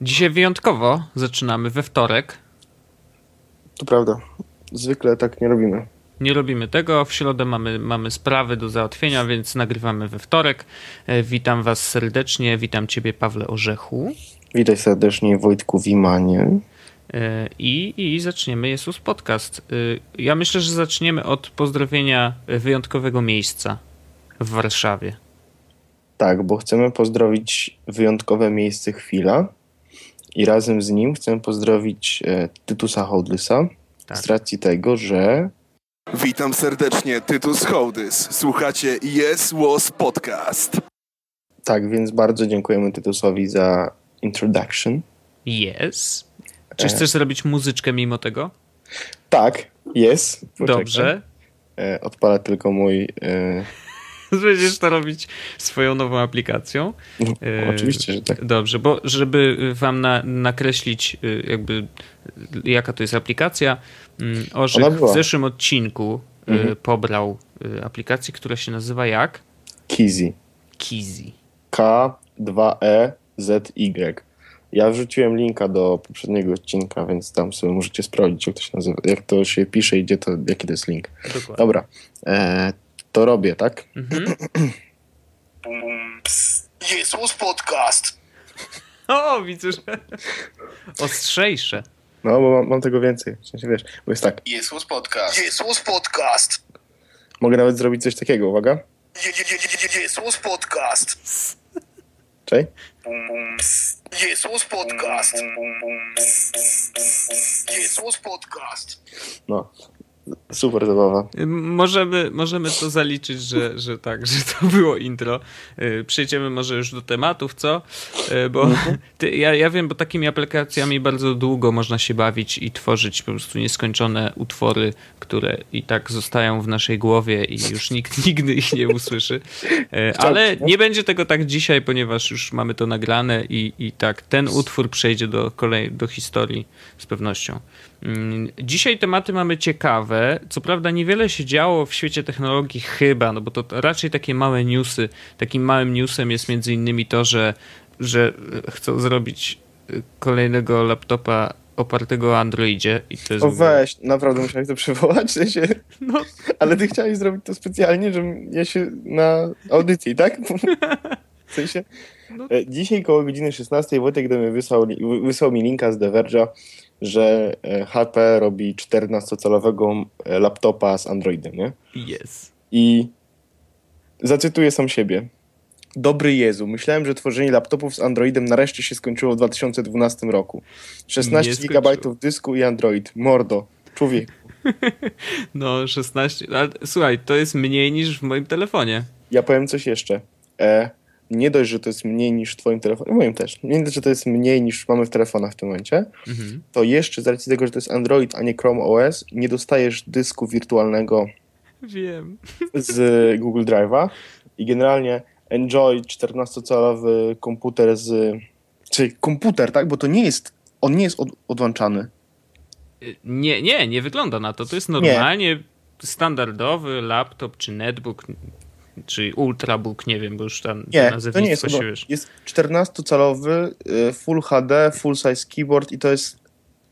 Dzisiaj wyjątkowo zaczynamy we wtorek. To prawda. Zwykle tak nie robimy. Nie robimy tego. W środę mamy, mamy sprawy do załatwienia, więc nagrywamy we wtorek. E, Witam Was serdecznie. Witam Ciebie, Pawle Orzechu. Witaj serdecznie Wojtku Wimanie. E, I, I zaczniemy Jesus Podcast. E, Ja myślę, że zaczniemy od pozdrowienia wyjątkowego miejsca w Warszawie. Tak, bo chcemy pozdrowić wyjątkowe miejsce Chwila i razem z nim chcemy pozdrowić e, Tytusa Holdlysa Tak. z racji tego, że Witam serdecznie, Tytus Hołdys. Słuchacie Yes Was Podcast. tak, więc bardzo dziękujemy Tytusowi za introduction. Yes. Czy E. chcesz zrobić muzyczkę mimo tego? Tak, jest. Dobrze. E, odpalę tylko mój... E, Będziesz to robić swoją nową aplikacją. no, E, oczywiście, że tak. Dobrze, bo żeby wam na, nakreślić y, jakby y, jaka to jest aplikacja, mm, Orzech w zeszłym odcinku y, Mhm. pobrał y, aplikację, która się nazywa jak? Kizzy. Kizy. K2EZY. Ja wrzuciłem linka do poprzedniego odcinka, więc tam sobie możecie sprawdzić, jak to się nazywa, jak to się pisze i gdzie to, jaki to jest link. Dokładnie. Dobra, e, to robię, tak? Mhm. Was Podcast. O, widzę, że ostrzejsze. No, bo mam, mam tego więcej. W sensie, wiesz, bo jest tak, Was Podcast. Was Podcast. mogę nawet zrobić coś takiego, uwaga. Was Podcast. Czej? Was Podcast. Was Podcast. No, super zabawa. Możemy, możemy to zaliczyć, że, że tak, że to było intro. Y, Przejdziemy może już do tematów, co? Y, Bo ty, ja, ja wiem, bo takimi aplikacjami bardzo długo można się bawić i tworzyć po prostu nieskończone utwory, które i tak zostają w naszej głowie i już nikt nigdy ich nie usłyszy. Y, Ale nie będzie tego tak dzisiaj, ponieważ już mamy to nagrane i, i tak ten utwór przejdzie do kolej, do historii z pewnością. Mm, Dzisiaj tematy mamy ciekawe. Co prawda niewiele się działo w świecie technologii chyba, no bo to raczej takie małe newsy. Takim małym newsem jest między innymi to, że, że chcą zrobić y, kolejnego laptopa opartego o Androidzie i to jest... O w ogóle- weź, naprawdę musiałeś to przywołać, w sensie, No, ale ty chciałeś zrobić to specjalnie, żebym ja się na audycji, tak? W sensie, No. e, dzisiaj koło godziny 16 Wojtek do mnie wysłał, wysłał mi linka z The Verge'a, że e, HP robi 14-calowego e, laptopa z Androidem, nie? jest. I zacytuję sam siebie. Dobry Jezu, myślałem, że tworzenie laptopów z Androidem nareszcie się skończyło w 2012 roku. 16 Nie skończyło. GB dysku i Android. Mordo. Człowiek. No, 16... Ale, słuchaj, to jest mniej niż w moim telefonie. Ja powiem coś jeszcze. E, nie dość, że to jest mniej niż w twoim telefonie, moim też, nie dość, że to jest mniej niż mamy w telefonach w tym momencie, Mhm. to jeszcze z racji tego, że to jest Android, a nie Chrome OS, nie dostajesz dysku wirtualnego Wiem. z Google Drive'a i generalnie Enjoy 14-calowy komputer z... Czyli komputer, tak? Bo to nie jest... On nie jest od, odłączany. Nie, nie, nie wygląda na to. To jest normalnie standardowy laptop, czy netbook, czy ultrabook, nie wiem, bo już tam Nie, to nie jest. się wiesz. jest 14-calowy y, Full HD, full size keyboard i to jest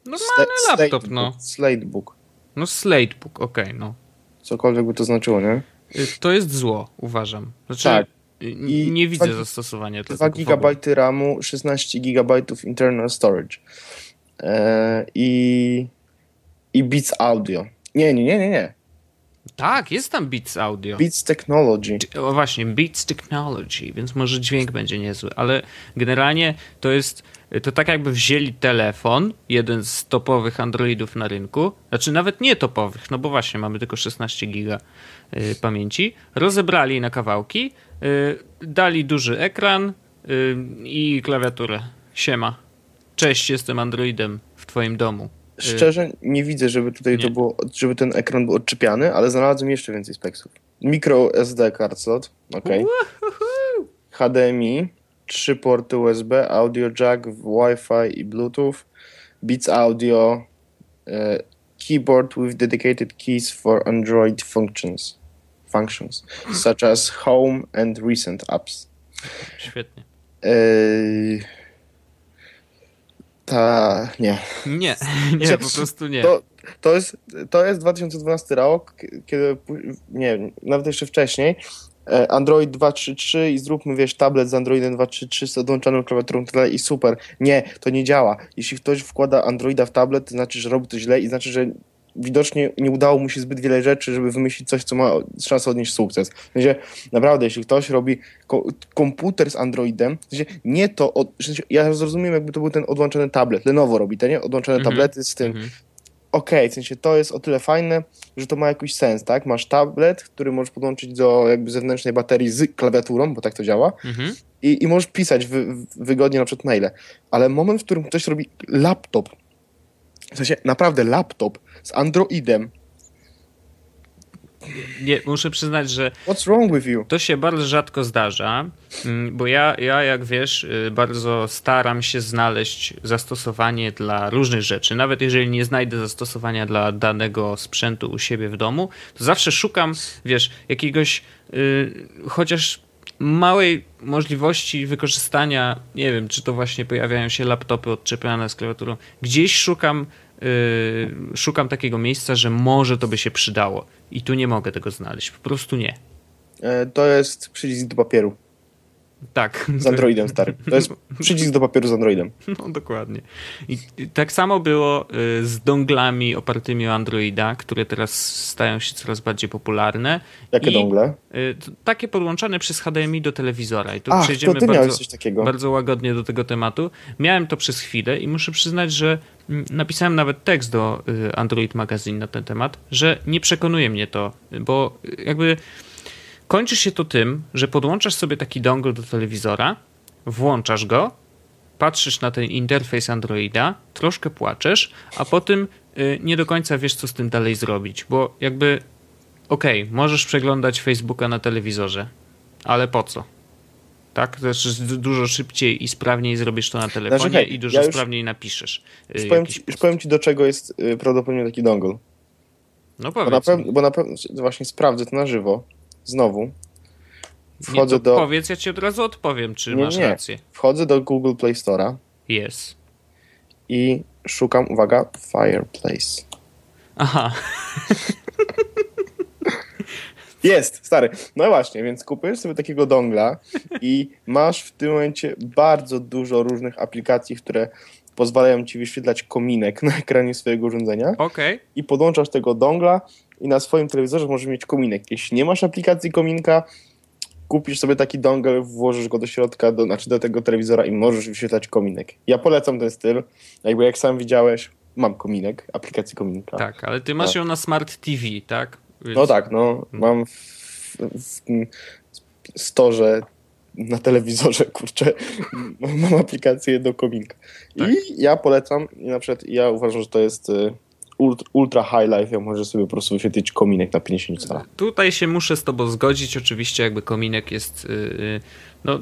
Normalny Sla- laptop, Slatebook, no. Slatebook. No Slatebook, okej, no. Cokolwiek by to znaczyło, nie? Y, To jest zło, uważam. Znaczy, Tak. y, I nie widzę dwa- zastosowania dla 2 tego w ogóle. GB RAMu, 16 GB internal storage. E, I... I Beats Audio. Nie, nie, nie, nie, nie. Tak, jest tam Beats Audio. Beats Technology. O właśnie, Beats Technology, więc może dźwięk będzie niezły, ale generalnie to jest, to tak jakby wzięli telefon, jeden z topowych Androidów na rynku, znaczy nawet nie topowych, no bo właśnie mamy tylko 16 giga y, pamięci, rozebrali na kawałki, y, dali duży ekran y, i klawiaturę. Siema. Cześć, jestem Androidem w twoim domu. Szczerze nie widzę, żeby tutaj nie. to było, żeby ten ekran był odczepiany, ale znalazłem jeszcze więcej speksów. Micro SD card slot, ok. HDMI, trzy porty USB, audio jack, Wi-Fi i Bluetooth, Beats Audio, e, keyboard with dedicated keys for Android functions, functions such as home and recent apps. Świetnie. Eee, Ta, nie. Nie, nie, po prostu nie. To, to, jest, to jest 2012 rok, kiedy, nie wiem, nawet jeszcze wcześniej, e, Android 2.3.3 i zróbmy, wiesz, tablet z Androidem 2.3.3 z podłączoną klawiaturą tyle i super. Nie, to nie działa. Jeśli ktoś wkłada Androida w tablet, to znaczy, że robi to źle i znaczy, że widocznie nie udało mu się zbyt wiele rzeczy, żeby wymyślić coś, co ma szansę odnieść sukces. W sensie, naprawdę, jeśli ktoś robi ko- komputer z Androidem, w sensie, nie to, od, w sensie, ja zrozumiem, jakby to był ten odłączony tablet. Lenovo robi te, nie? Odłączone Mhm. tablety z tym. Mhm. Okej, w sensie to jest o tyle fajne, że to ma jakiś sens, tak? Masz tablet, który możesz podłączyć do jakby zewnętrznej baterii z klawiaturą, bo tak to działa, Mhm. i, i możesz pisać wy, wygodnie na przykład maile. Ale moment, w którym ktoś robi laptop, w sensie naprawdę laptop z Androidem, Nie, muszę przyznać, że what's wrong with you? To się bardzo rzadko zdarza, mm, bo ja, ja, jak wiesz, y, bardzo staram się znaleźć zastosowanie dla różnych rzeczy. Nawet jeżeli nie znajdę zastosowania dla danego sprzętu u siebie w domu, to zawsze szukam, wiesz, jakiegoś y, chociaż małej możliwości wykorzystania, nie wiem, czy to właśnie pojawiają się laptopy odczepiane z klawiaturą. Gdzieś szukam, y, szukam takiego miejsca, że może to by się przydało. I tu nie mogę tego znaleźć. Po prostu nie. E, to jest przycisk do papieru Tak. z Androidem, stary. To jest przycisk do papieru z Androidem. No dokładnie. I tak samo było y, z donglami opartymi o Androida, które teraz stają się coraz bardziej popularne. Jakie I, dongle? y, to Takie podłączane przez HDMI do telewizora. I tu Ach, to przejdziemy ty miałeś bardzo, coś takiego. bardzo łagodnie do tego tematu. Miałem to przez chwilę i muszę przyznać, że mm, napisałem nawet tekst do y, Android Magazine na ten temat, że nie przekonuje mnie to, bo jakby kończy się to tym, że podłączasz sobie taki dongle do telewizora, włączasz go, patrzysz na ten interfejs Androida, troszkę płaczesz, a potem y, nie do końca wiesz, co z tym dalej zrobić, bo jakby okej, możesz przeglądać Facebooka na telewizorze, ale po co? Tak? Znaczy z- dużo szybciej i sprawniej zrobisz to na telefonie Znaczy, hej, i dużo ja już- sprawniej napiszesz. y, Już powiem, ci, już powiem ci, do czego jest y, prawdopodobnie taki dongle. No Bo na, powiedz. bo na pewno właśnie sprawdzę to na żywo. Znowu. nie, Wchodzę to do, Powiedz, ja ci od razu odpowiem, czy Nie, masz nie. rację. wchodzę do Google Play Store'a Jest. i szukam, uwaga, Fireplace. Aha, Jest, stary. No właśnie, więc kupujesz sobie takiego dongla i masz w tym momencie bardzo dużo różnych aplikacji, które pozwalają ci wyświetlać kominek na ekranie swojego urządzenia okej. i podłączasz tego dongla i na swoim telewizorze możesz mieć kominek. Jeśli nie masz aplikacji kominka, kupisz sobie taki dongle, włożysz go do środka, do, znaczy do tego telewizora i możesz wyświetlać kominek. Ja polecam ten styl. Jakby jak sam widziałeś, mam kominek, aplikację kominka. Tak, ale ty masz Tak. ją na Smart TV, tak? Więc- No tak, no mam w, w tym storze na telewizorze, kurczę, mam aplikację do kominka. Tak. I ja polecam, i na przykład ja uważam, że to jest y, ultra, ultra high life, ja możesz sobie po prostu wyświetlić kominek na 50 cala. Tutaj się muszę z tobą zgodzić. Oczywiście jakby kominek jest y, y, no,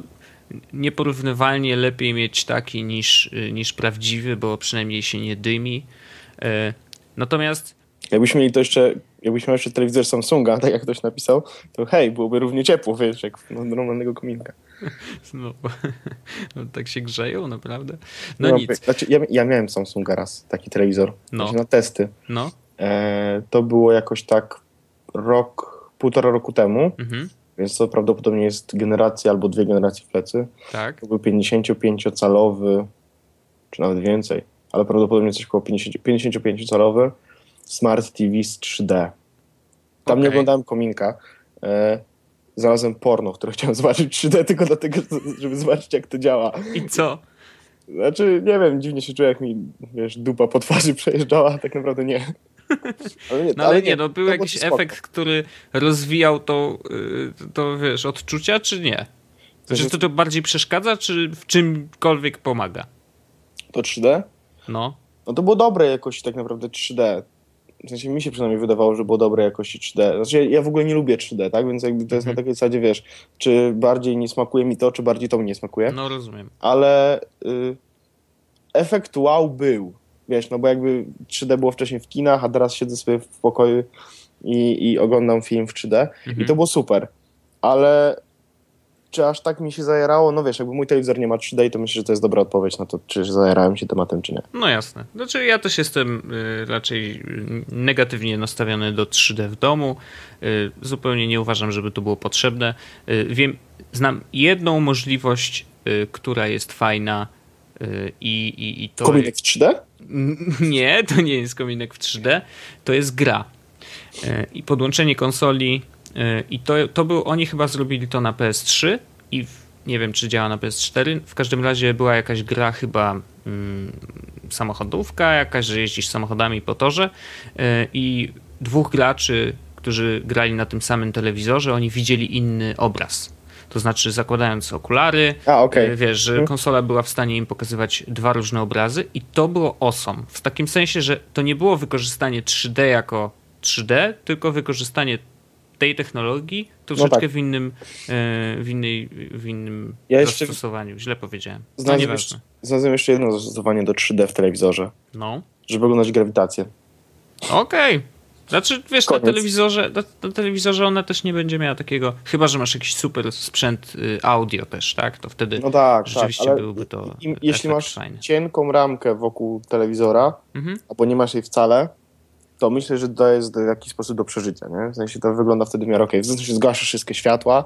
nieporównywalnie lepiej mieć taki niż, y, niż prawdziwy, bo przynajmniej się nie dymi. Natomiast Jakbyśmy mieli to jeszcze, jakbyśmy mieli jeszcze telewizor Samsunga, tak jak ktoś napisał, to hej, byłoby równie ciepło, wiesz, jak no, normalnego kominka. no, no, tak się grzeją, naprawdę. No Nie mam nic. Znaczy, ja, ja miałem Samsunga raz, taki telewizor, No. no. na testy. No, E, to było jakoś tak rok, półtora roku temu, mhm, więc to prawdopodobnie jest generacja albo dwie generacje w plecy. tak. To był 55-calowy, czy nawet więcej, ale prawdopodobnie coś około 50, 55-calowy Smart TV z 3D. Tam nie Okej. oglądałem kominka. Znalazłem porno, które chciałem zobaczyć 3D tylko dlatego, żeby zobaczyć jak to działa. I co? Znaczy, nie wiem, dziwnie się czuję, jak mi, wiesz, dupa po twarzy przejeżdżała, tak naprawdę nie. Ale nie, No ale nie, no był jakiś efekt, który rozwijał to, y, to wiesz, odczucia, czy nie? Czy to, to bardziej przeszkadza, czy w czymkolwiek pomaga? To 3D? No, No to było dobre jakości tak naprawdę 3D. W sensie mi się przynajmniej wydawało, że było dobre jakości 3D. Znaczy ja, ja w ogóle nie lubię 3D, tak? Więc jakby to jest Mhm. na takiej zasadzie, wiesz, czy bardziej nie smakuje mi to, czy bardziej to mi nie smakuje. no rozumiem. Ale y, efekt wow był. Wiesz, no bo jakby 3D było wcześniej w kinach, a teraz siedzę sobie w pokoju i, i oglądam film w 3D Mhm. i to było super. Ale czy aż tak mi się zajerało? No wiesz, jakby mój telewizor nie ma 3D, to myślę, że to jest dobra odpowiedź na to, czy zajerałem się tematem, czy nie. No jasne. Znaczy ja też jestem y, raczej negatywnie nastawiony do 3D w domu. Y, zupełnie nie uważam, żeby to było potrzebne. Y, wiem, znam jedną możliwość, która jest fajna i, i, i to... Kominek w 3D? Nie, to nie jest kominek w 3D, to jest gra. I podłączenie konsoli i to, to był, oni chyba zrobili to na PS3 i w, nie wiem, czy działa na PS4. W każdym razie była jakaś gra chyba mm, samochodówka jakaś, że jeździsz samochodami po torze y, i dwóch graczy, którzy grali na tym samym telewizorze, oni widzieli inny obraz. To znaczy zakładając okulary, A, okej. y, wiesz, że konsola była w stanie im pokazywać dwa różne obrazy i to było awesome. W takim sensie, że to nie było wykorzystanie 3D jako 3D, tylko wykorzystanie tej technologii troszeczkę tak. w innym, e, w innej, w innym Ja zastosowaniu. Źle powiedziałem. No Znalazłem nieważne. jeszcze, znalazłem jeszcze jedno zastosowanie do 3D w telewizorze, No. żeby oglądać grawitację. Okej. Znaczy, wiesz, na telewizorze, na, na telewizorze ona też nie będzie miała takiego, chyba, że masz jakiś super sprzęt y, audio też, tak? To wtedy No tak, rzeczywiście tak, byłby to jeśli masz fajny. cienką ramkę wokół telewizora, Mhm. albo nie masz jej wcale, to myślę, że to jest jakiś sposób do przeżycia, nie? W sensie to wygląda wtedy w miarę okej. W sensie zgaszasz wszystkie światła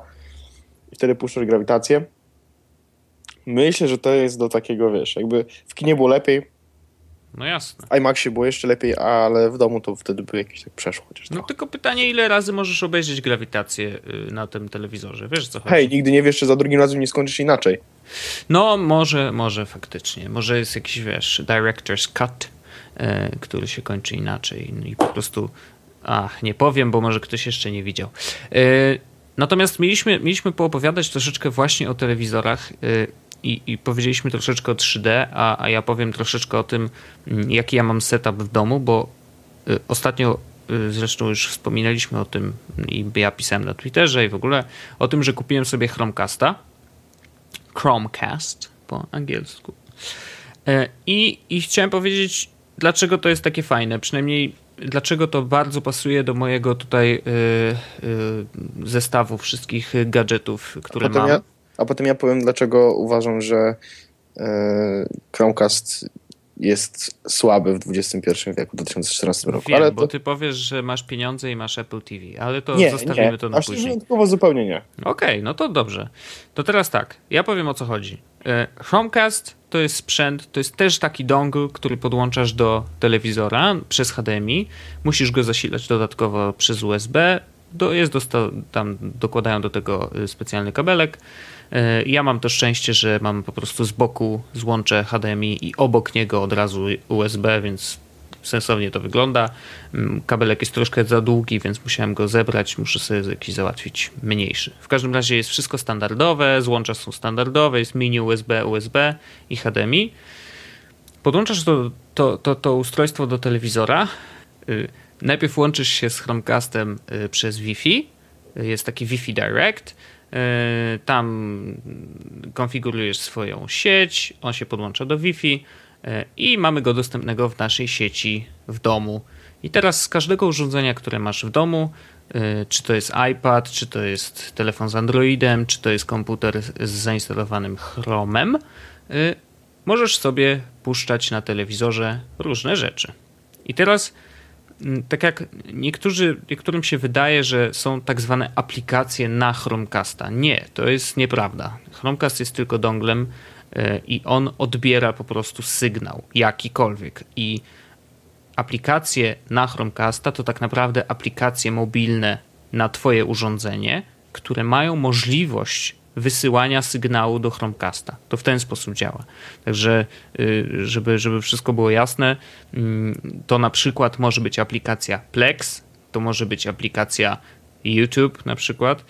i wtedy puszczasz grawitację. Myślę, że to jest do takiego, wiesz, jakby w kinie było lepiej, No jasne. w IMAXie było jeszcze lepiej, ale w domu to wtedy by jakieś tak przeszło chociaż No trochę. tylko pytanie, ile razy możesz obejrzeć grawitację y, na tym telewizorze? Wiesz co chodzi? Hej, nigdy nie wiesz, czy za drugim razem nie skończysz inaczej. No, może, może faktycznie. Może jest jakiś, wiesz, director's cut, który się kończy inaczej. No i po prostu, ach, nie powiem, bo może ktoś jeszcze nie widział. E, natomiast mieliśmy, mieliśmy poopowiadać troszeczkę właśnie o telewizorach e, i, i powiedzieliśmy troszeczkę o 3D, a, a ja powiem troszeczkę o tym, mm, jaki ja mam setup w domu, bo e, ostatnio e, zresztą już wspominaliśmy o tym i ja pisałem na Twitterze i w ogóle o tym, że kupiłem sobie Chromecasta. Chromecast po angielsku. E, I, I chciałem powiedzieć, dlaczego to jest takie fajne. Przynajmniej dlaczego to bardzo pasuje do mojego tutaj y, y, zestawu wszystkich gadżetów, które Potem mam. ja, a potem ja powiem, dlaczego uważam, że e, Chromecast jest słaby w XXI wieku, w 2014 roku. Wiem, ale bo to, ty powiesz, że masz pieniądze i masz Apple TV, ale to nie, zostawimy nie, to na aż później. wyjątkowo zupełnie nie. Okej, no to dobrze. To teraz tak, ja powiem o co chodzi. E, Chromecast to jest sprzęt, to jest też taki dongle, który podłączasz do telewizora przez HDMI. Musisz go zasilać dodatkowo przez USB. Do, jest dosta- tam dokładają do tego y, specjalny kabelek. E, Ja mam to szczęście, że mam po prostu z boku złącze HDMI i obok niego od razu USB, więc sensownie to wygląda. Mm, Kabelek jest troszkę za długi, więc musiałem go zebrać. Muszę sobie jakiś załatwić mniejszy. W każdym razie jest wszystko standardowe, złącza są standardowe, jest mini USB, USB i HDMI. Podłączasz to, to, to, to ustrojstwo do telewizora. Y, Najpierw łączysz się z Chromecastem y, przez Wi-Fi. Y, Jest taki Wi-Fi Direct. Y, Tam konfigurujesz swoją sieć, on się podłącza do Wi-Fi y, i mamy go dostępnego w naszej sieci w domu. I teraz z każdego urządzenia, które masz w domu, y, czy to jest iPad, czy to jest telefon z Androidem, czy to jest komputer z zainstalowanym Chromem, możesz sobie puszczać na telewizorze różne rzeczy. I teraz, tak jak niektórzy, niektórym się wydaje, że są tak zwane aplikacje na Chromecasta. Nie, to jest nieprawda. Chromecast jest tylko donglem y, i on odbiera po prostu sygnał, jakikolwiek. I aplikacje na Chromecasta to tak naprawdę aplikacje mobilne na Twoje urządzenie, które mają możliwość wysyłania sygnału do Chromecasta. To w ten sposób działa. Także, y, żeby, żeby wszystko było jasne, mm, to na przykład może być aplikacja Plex, to może być aplikacja YouTube na przykład.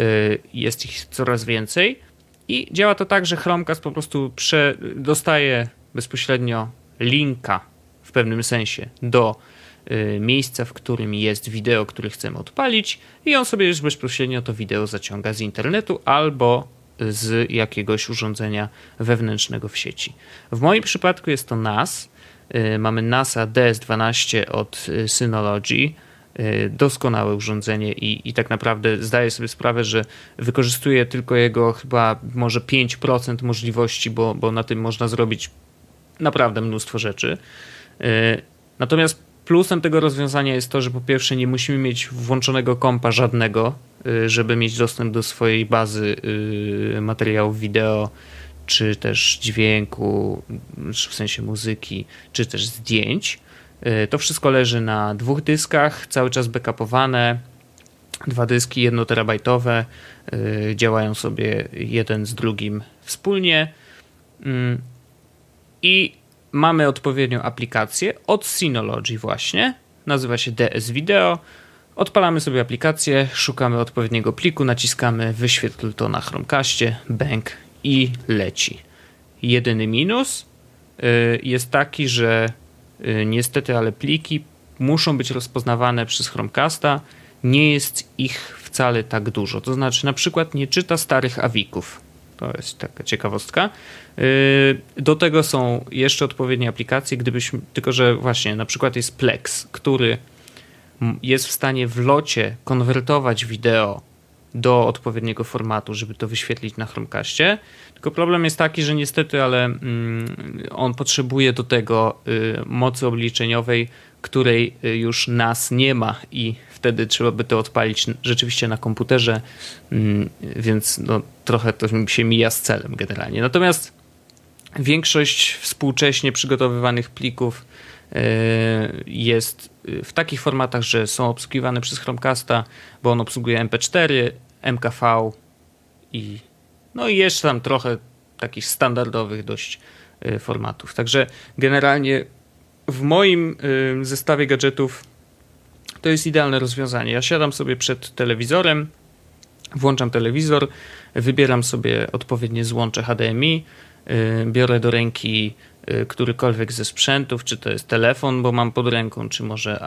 Y, Jest ich coraz więcej. I działa to tak, że Chromecast po prostu dostaje bezpośrednio linka w pewnym sensie do miejsca, w którym jest wideo, które chcemy odpalić i on sobie już bezpośrednio to wideo zaciąga z internetu albo z jakiegoś urządzenia wewnętrznego w sieci. W moim przypadku jest to NAS. Y, Mamy NASA DS12 od y, Synology. y, doskonałe urządzenie i, i tak naprawdę zdaję sobie sprawę, że wykorzystuje tylko jego chyba może 5% możliwości, bo, bo na tym można zrobić naprawdę mnóstwo rzeczy. Y, natomiast plusem tego rozwiązania jest to, że po pierwsze nie musimy mieć włączonego kompa żadnego, y, żeby mieć dostęp do swojej bazy materiałów wideo, czy też dźwięku, w sensie muzyki, czy też zdjęć. Y, to wszystko leży na dwóch dyskach, cały czas backupowane. Dwa dyski jednoterabajtowe y, działają sobie jeden z drugim wspólnie. Mm, I mamy odpowiednią aplikację od Synology właśnie. Nazywa się DS Video. Odpalamy sobie aplikację, szukamy odpowiedniego pliku, naciskamy wyświetl to na Chromecastie, bank i leci. Jedyny minus y, jest taki, że y, niestety, ale pliki muszą być rozpoznawane przez Chromecasta. Nie jest ich wcale tak dużo. To znaczy, na przykład nie czyta starych awików. To jest taka ciekawostka. Y, do tego są jeszcze odpowiednie aplikacje, gdybyśmy, tylko że właśnie na przykład jest Plex, który jest w stanie w locie konwertować wideo do odpowiedniego formatu, żeby to wyświetlić na Chromecastie. Tylko problem jest taki, że niestety, ale mm, on potrzebuje do tego y, mocy obliczeniowej, której y, już nas nie ma i wtedy trzeba by to odpalić rzeczywiście na komputerze, mm, więc no, trochę to się mija z celem generalnie. Natomiast większość współcześnie przygotowywanych plików y, jest w takich formatach, że są obsługiwane przez Chromecasta, bo on obsługuje MP4, MKV i no i jeszcze tam trochę takich standardowych dość y, formatów. Także generalnie w moim y, zestawie gadżetów to jest idealne rozwiązanie. Ja siadam sobie przed telewizorem, włączam telewizor, wybieram sobie odpowiednie złącze HDMI, y, biorę do ręki którykolwiek ze sprzętów, czy to jest telefon, bo mam pod ręką, czy może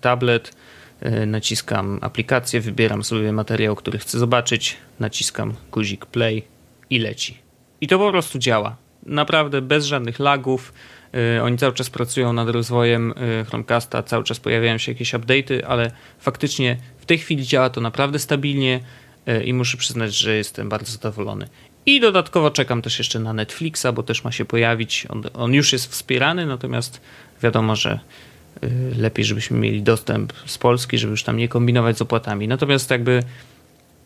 tablet, E, naciskam aplikację, wybieram sobie materiał, który chcę zobaczyć, naciskam guzik play i leci. I to po prostu działa. Naprawdę bez żadnych lagów. E, oni cały czas pracują nad rozwojem e, Chromecasta, cały czas pojawiają się jakieś update'y, ale faktycznie w tej chwili działa to naprawdę stabilnie i muszę przyznać, że jestem bardzo zadowolony. I dodatkowo czekam też jeszcze na Netflixa, bo też ma się pojawić. On, on już jest wspierany, natomiast wiadomo, że Y, lepiej, żebyśmy mieli dostęp z Polski, żeby już tam nie kombinować z opłatami. Natomiast jakby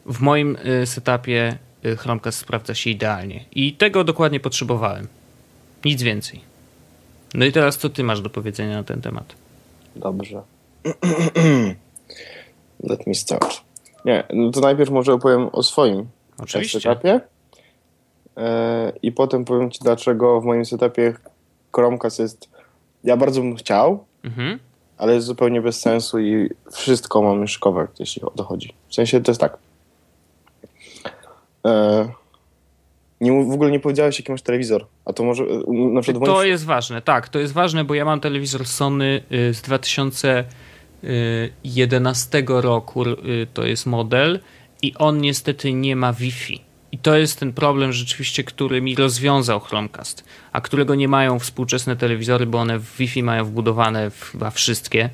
w moim y, setupie y, Chromecast sprawdza się idealnie i tego dokładnie potrzebowałem. Nic więcej. No i teraz co ty masz do powiedzenia na ten temat? Dobrze. Let me start. Nie, no to najpierw może opowiem o swoim Oczywiście. setupie. E, I potem powiem ci, dlaczego w moim setupie Chromecast jest. Ja bardzo bym chciał, Mhm. Ale jest zupełnie bez sensu i wszystko mamy już jeśli o to chodzi. W sensie to jest tak. E, nie, w ogóle nie powiedziałeś, jaki masz telewizor. A to może na przykład. To moim... jest ważne, tak. To jest ważne, bo ja mam telewizor Sony y, z 2011 roku. Y, to jest model i on niestety nie ma Wi-Fi. I to jest ten problem rzeczywiście, który mi rozwiązał Chromecast, a którego nie mają współczesne telewizory, bo one w Wi-Fi mają wbudowane chyba wszystkie,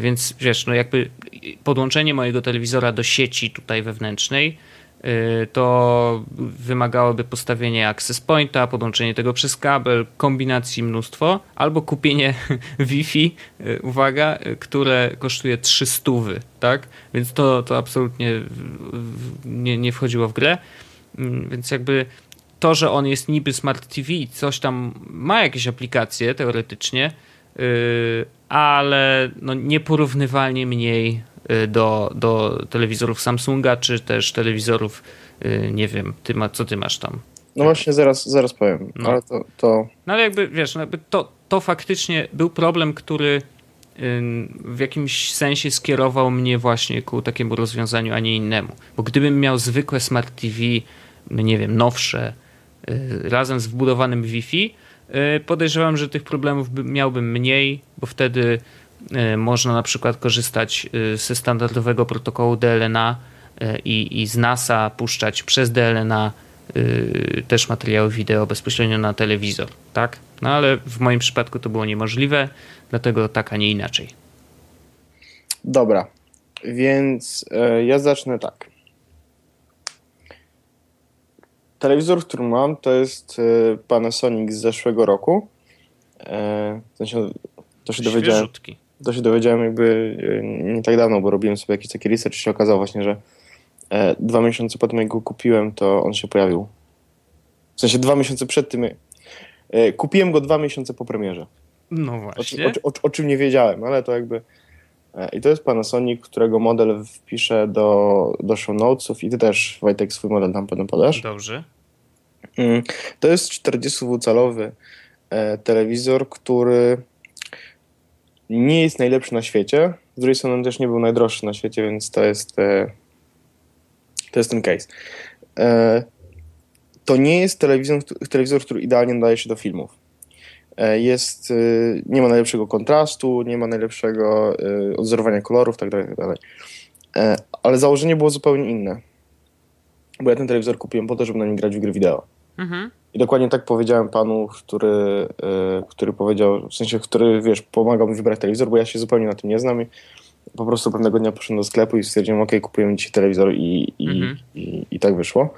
więc wiesz, no jakby podłączenie mojego telewizora do sieci tutaj wewnętrznej to wymagałoby postawienia access pointa, podłączenie tego przez kabel, kombinacji mnóstwo, albo kupienie Wi-Fi, yy, uwaga, które kosztuje 300, tak? Więc to, to absolutnie nie, nie wchodziło w grę. Mm, więc jakby to, że on jest niby Smart TV, coś tam ma jakieś aplikacje teoretycznie, ale no nieporównywalnie mniej do, do telewizorów Samsunga, czy też telewizorów, yy, nie wiem, ty ma, co ty masz tam? No właśnie, zaraz, zaraz powiem, no. ale to, to... No ale jakby, wiesz, no jakby to, to faktycznie był problem, który w jakimś sensie skierował mnie właśnie ku takiemu rozwiązaniu, a nie innemu. Bo gdybym miał zwykłe Smart TV, no nie wiem, nowsze, y, razem z wbudowanym Wi-Fi, y, podejrzewam, że tych problemów miałbym mniej, bo wtedy y, można na przykład korzystać ze standardowego protokołu DLNA i, i z NASA puszczać przez DLNA też materiały wideo bezpośrednio na telewizor, tak? No ale w moim przypadku to było niemożliwe, dlatego tak, a nie inaczej. Dobra, więc e, ja zacznę tak. Telewizor, który mam, to jest e, Panasonic z zeszłego roku. E, w sensie, to się dowiedziałem. To się dowiedziałem jakby e, nie tak dawno, bo robiłem sobie jakiś taki research i się okazało właśnie, że e, dwa miesiące po tym, jak go kupiłem, to on się pojawił. W sensie dwa miesiące przed tym. E, kupiłem go dwa miesiące po premierze. No O, właśnie. o, czym- o, o czym nie wiedziałem, ale to jakby. I to jest Panasonic, którego model wpiszę do, do show notesów i ty też, Wojtek, swój model tam potem podasz. Dobrze. Mm, To jest 40-calowy e, telewizor, który nie jest najlepszy na świecie. Z drugiej strony on też nie był najdroższy na świecie, więc to jest, e, to jest ten case. E, To nie jest telewizor, telewizor, który idealnie nadaje się do filmów. E, Jest, nie ma najlepszego kontrastu, nie ma najlepszego odzorowania kolorów, tak dalej, tak dalej. Ale założenie było zupełnie inne. Bo ja ten telewizor kupiłem po to, żeby na nim grać w gry wideo. Mhm. I dokładnie tak powiedziałem panu, który, e, który powiedział, w sensie, który, wiesz, pomagał mi wybrać telewizor, bo ja się zupełnie na tym nie znam i po prostu pewnego dnia poszedłem do sklepu i stwierdziłem, ok, kupujemy dzisiaj telewizor i, i, Mhm. i, i tak wyszło.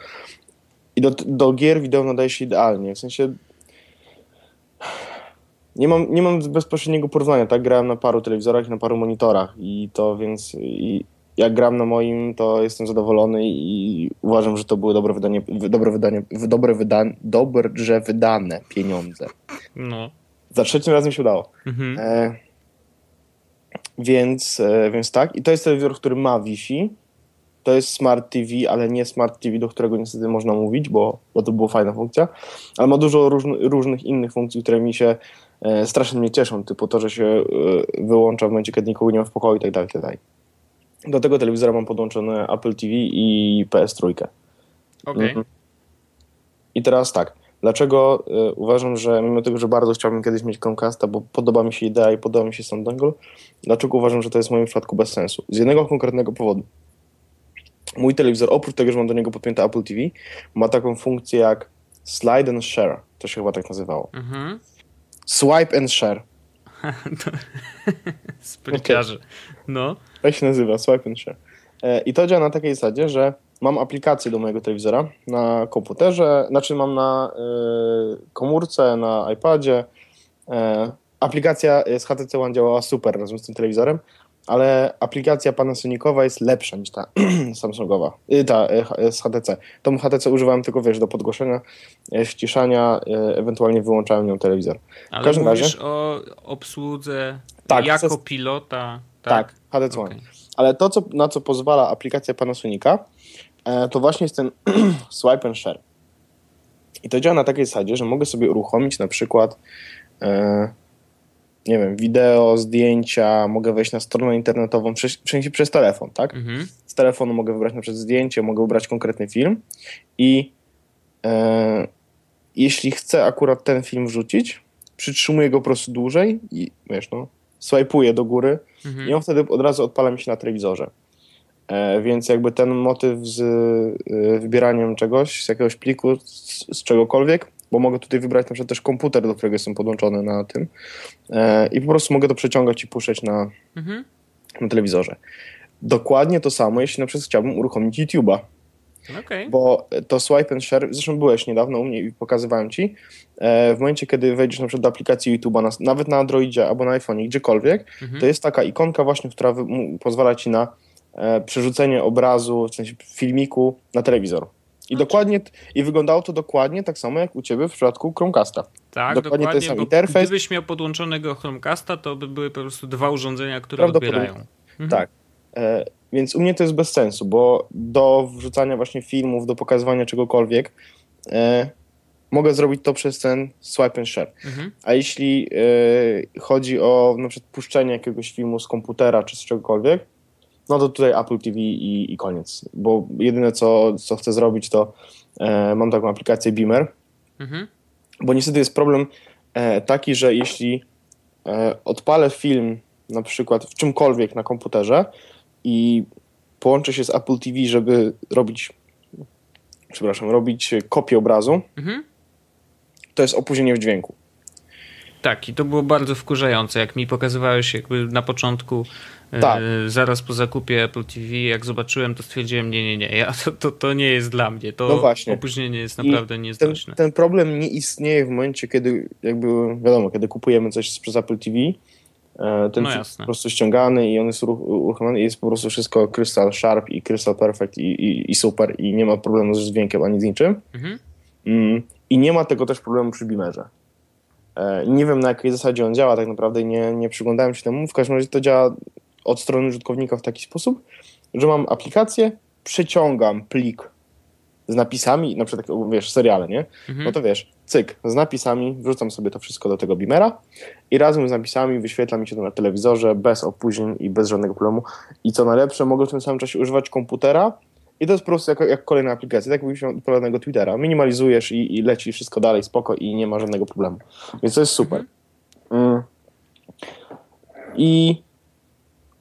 I do, do gier wideo nadaje się idealnie, w sensie nie mam, nie mam bezpośredniego porównania, tak? Grałem na paru telewizorach i na paru monitorach i to więc i jak gram na moim, to jestem zadowolony i uważam, że to były dobre wydanie, dobre wydanie, dobre wydane, dobrze wydane pieniądze. No. Za trzecim razem się udało. Mhm. E, więc, e, więc tak. I to jest telewizor, który ma Wi-Fi. To jest Smart TV, ale nie Smart TV, do którego niestety można mówić, bo, bo to była fajna funkcja. Ale ma dużo różn- różnych innych funkcji, które mi się e, strasznie mnie cieszą, typu to, że się e, wyłącza w momencie, kiedy nikogo nie ma w pokoju i tak dalej, tak dalej. Do tego telewizora mam podłączone Apple TV i PS3. Okej. Mhm. I teraz tak, dlaczego y, uważam, że mimo tego, że bardzo chciałbym kiedyś mieć Chromecasta, bo podoba mi się idea i podoba mi się sam dongle, dlaczego uważam, że to jest w moim przypadku bez sensu? Z jednego konkretnego powodu. Mój telewizor, oprócz tego, że mam do niego podpięte Apple TV, ma taką funkcję jak slide and share, to się chyba tak nazywało. Mhm. Swipe and share, Spryciarze. No. Tak się nazywa, swipe and share. E, I to działa na takiej zasadzie, że mam aplikację do mojego telewizora na komputerze, znaczy mam na y, komórce, na iPadzie. E, aplikacja z HTC One działała super razem z tym telewizorem, ale aplikacja Panasonicowa jest lepsza niż ta Samsungowa, y, ta z HTC. Tą HTC używałem tylko, wiesz, do podgłoszenia, ściszania, ewentualnie wyłączałem nią telewizor. Ale każdym mówisz razie- o obsłudze Tak, jako pilota. Tak, Tak. One. Okej. Ale to, co, na co pozwala aplikacja Panasonica, e, to właśnie jest ten swipe and share. I to działa na takiej zasadzie, że mogę sobie uruchomić na przykład e, nie wiem, wideo, zdjęcia, mogę wejść na stronę internetową, przejść przez telefon, tak? Mhm. Z telefonu mogę wybrać na przykład zdjęcie, mogę wybrać konkretny film i e, jeśli chcę akurat ten film wrzucić, przytrzymuję go po prostu dłużej i wiesz, no, swajpuję do góry Mhm. i on wtedy od razu odpala mi się na telewizorze. E, więc jakby ten motyw z y, wybieraniem czegoś, z jakiegoś pliku, z, z czegokolwiek, bo mogę tutaj wybrać na przykład też komputer, do którego jestem podłączony na tym e, i po prostu mogę to przeciągać i puszczać na, Mhm. na telewizorze. Dokładnie to samo, jeśli na przykład chciałbym uruchomić YouTube'a, Okej. bo to swipe and share, zresztą byłeś niedawno u mnie i pokazywałem ci, e, w momencie, kiedy wejdziesz na przykład do aplikacji YouTube'a, na, nawet na Androidzie albo na iPhone'ie, gdziekolwiek, Mhm. to jest taka ikonka właśnie, która pozwala ci na e, przerzucenie obrazu, w sensie filmiku na telewizor. I dokładnie, i wyglądało to dokładnie tak samo jak u ciebie w przypadku Chromecasta. Tak, dokładnie dokładnie, ten sam interfejs. gdybyś miał podłączonego Chromecasta, to by były po prostu dwa urządzenia, które odbierają. Mhm. Tak. Więc u mnie to jest bez sensu, bo do wrzucania właśnie filmów, do pokazywania czegokolwiek e, mogę zrobić to przez ten swipe and share. Mhm. A jeśli e, chodzi o na przykład puszczenie jakiegoś filmu z komputera czy z czegokolwiek, no to tutaj Apple TV i, i koniec. Bo jedyne co, co chcę zrobić to e, mam taką aplikację Beamer, Mhm. bo niestety jest problem e, taki, że jeśli e, odpalę film na przykład w czymkolwiek na komputerze i połączę się z Apple TV, żeby robić przepraszam, robić kopię obrazu, Mhm. to jest opóźnienie w dźwięku. Tak, i to było bardzo wkurzające, jak mi pokazywałeś jakby na początku, e, Tak. zaraz po zakupie Apple TV, jak zobaczyłem, to stwierdziłem, nie, nie, nie, ja, to, to, to nie jest dla mnie, to No właśnie. opóźnienie jest naprawdę ten, nieznośne. ten problem nie istnieje w momencie, kiedy jakby, wiadomo, kiedy kupujemy coś przez Apple TV, ten No jest po prostu ściągany i on jest uruch- uruchomiony i jest po prostu wszystko crystal sharp i crystal perfect i, i, i super i nie ma problemu z dźwiękiem ani z niczym. Mhm. Mm, I nie ma tego też problemu przy Beamerze. E, Nie wiem na jakiej zasadzie on działa tak naprawdę, nie, nie przyglądałem się temu. W każdym razie to działa od strony użytkownika w taki sposób, że mam aplikację, przeciągam plik z napisami, na przykład wiesz, seriale, nie? Mhm. No to wiesz, cyk, z napisami, wrzucam sobie to wszystko do tego Beamera i razem z napisami wyświetla mi się to na telewizorze bez opóźnień i bez żadnego problemu. I co najlepsze, mogę w tym samym czasie używać komputera i to jest po prostu jak, jak kolejna aplikacja, tak jakbyś miał odpalonego Twittera. Minimalizujesz i, i leci wszystko dalej spoko i nie ma żadnego problemu. Więc to jest super. Mm. I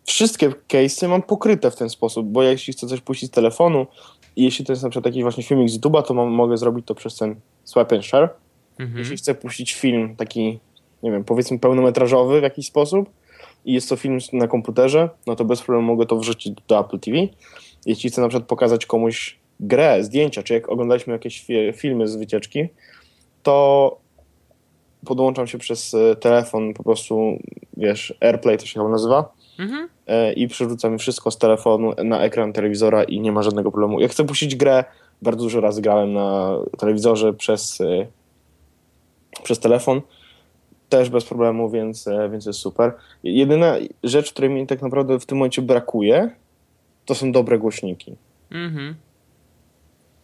wszystkie case'y mam pokryte w ten sposób, bo jeśli chcę coś puścić z telefonu i jeśli to jest na przykład jakiś właśnie filmik z YouTube'a, to mam, mogę zrobić to przez ten swipe and share. Mhm. Jeśli chcę puścić film taki, nie wiem, powiedzmy pełnometrażowy w jakiś sposób i jest to film na komputerze, no to bez problemu mogę to wrzucić do Apple TV. Jeśli chcę na przykład pokazać komuś grę, zdjęcia, czy jak oglądaliśmy jakieś fi- filmy z wycieczki, to podłączam się przez e, telefon, po prostu, wiesz, AirPlay to się chyba nazywa, Mhm. e, i przerzucam wszystko z telefonu na ekran telewizora i nie ma żadnego problemu. Jak chcę puścić grę, bardzo dużo razy grałem na telewizorze przez, e, przez telefon, też bez problemu, więc, e, więc jest super. Jedyna rzecz, której mi tak naprawdę w tym momencie brakuje, to są dobre głośniki. Mhm.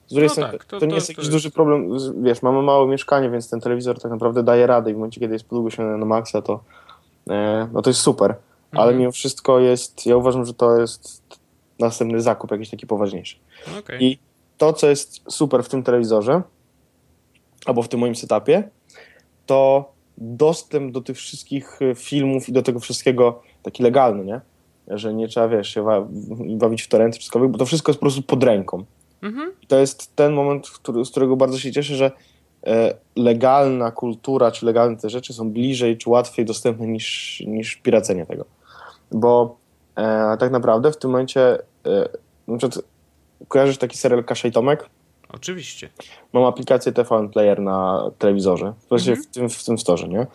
Z drugiej No strony, tak, to, to- nie to- jest jakiś jest- duży problem. Wiesz, mamy małe mieszkanie, więc ten telewizor tak naprawdę daje radę i w momencie, kiedy jest podgłośniony na maksa, to, e, no to jest super. Ale Mhm. mimo wszystko jest, ja uważam, że to jest następny zakup jakiś taki poważniejszy. Okej. I to, co jest super w tym telewizorze, albo w tym moim setupie, to dostęp do tych wszystkich e, filmów i do tego wszystkiego taki legalny, nie? Że nie trzeba, wiesz, się bawić w torenty cokolwiek, bo to wszystko jest po prostu pod ręką. Mhm. I to jest ten moment, który, z którego bardzo się cieszę, że e, legalna kultura, czy legalne te rzeczy są bliżej, czy łatwiej dostępne niż, niż piracenie tego. Bo e, tak naprawdę w tym momencie, e, na przykład kojarzysz taki serial Kasia i Tomek? Oczywiście. Mam aplikację TVN Player na telewizorze, w, Mhm. w, tym, w tym storze, nie?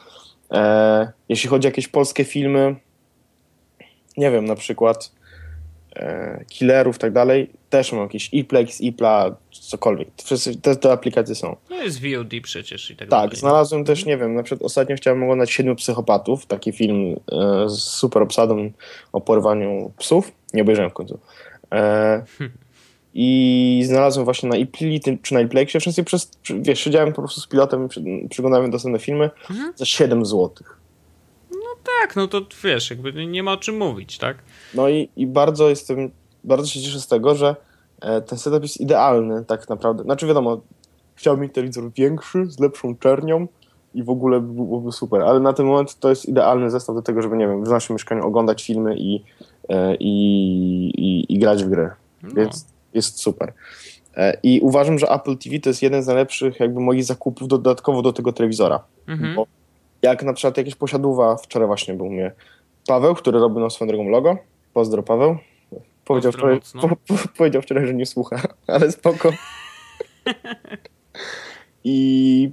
E, jeśli chodzi o jakieś polskie filmy, nie wiem, na przykład e, killerów i tak dalej, też mam jakieś iPlex, iPla, cokolwiek. Wszyscy, te, te aplikacje są. No jest VOD przecież i tak, Tak, dalej. znalazłem też, nie wiem, na przykład ostatnio chciałem oglądać Siedmiu Psychopatów, taki film e, z super obsadą o porwaniu psów. Nie obejrzałem w końcu. E, I znalazłem właśnie na iPli czy na iPlexie, wszędzie przez, wiesz, siedziałem po prostu z pilotem przyglądałem dostępne filmy Mhm. za 7 złotych. Tak, no to wiesz, jakby nie ma o czym mówić, tak? No i, i bardzo jestem, bardzo się cieszę z tego, że e, ten setup jest idealny tak naprawdę. Znaczy wiadomo, chciałbym mieć telewizor większy, z lepszą czernią i w ogóle by- byłoby super, ale na ten moment to jest idealny zestaw do tego, żeby, nie wiem, w naszym mieszkaniu oglądać filmy i, e, i, i, i grać w gry. No. Więc jest super. E, I uważam, że Apple TV to jest jeden z najlepszych jakby moich zakupów dodatkowo do tego telewizora. Mhm. Bo jak na przykład jakieś posiadówa, wczoraj właśnie był mnie Paweł, który robi nam swoją drogą logo. Pozdro Paweł. Powiedział wczoraj, po, po, powiedział wczoraj, że nie słucha, ale spoko. I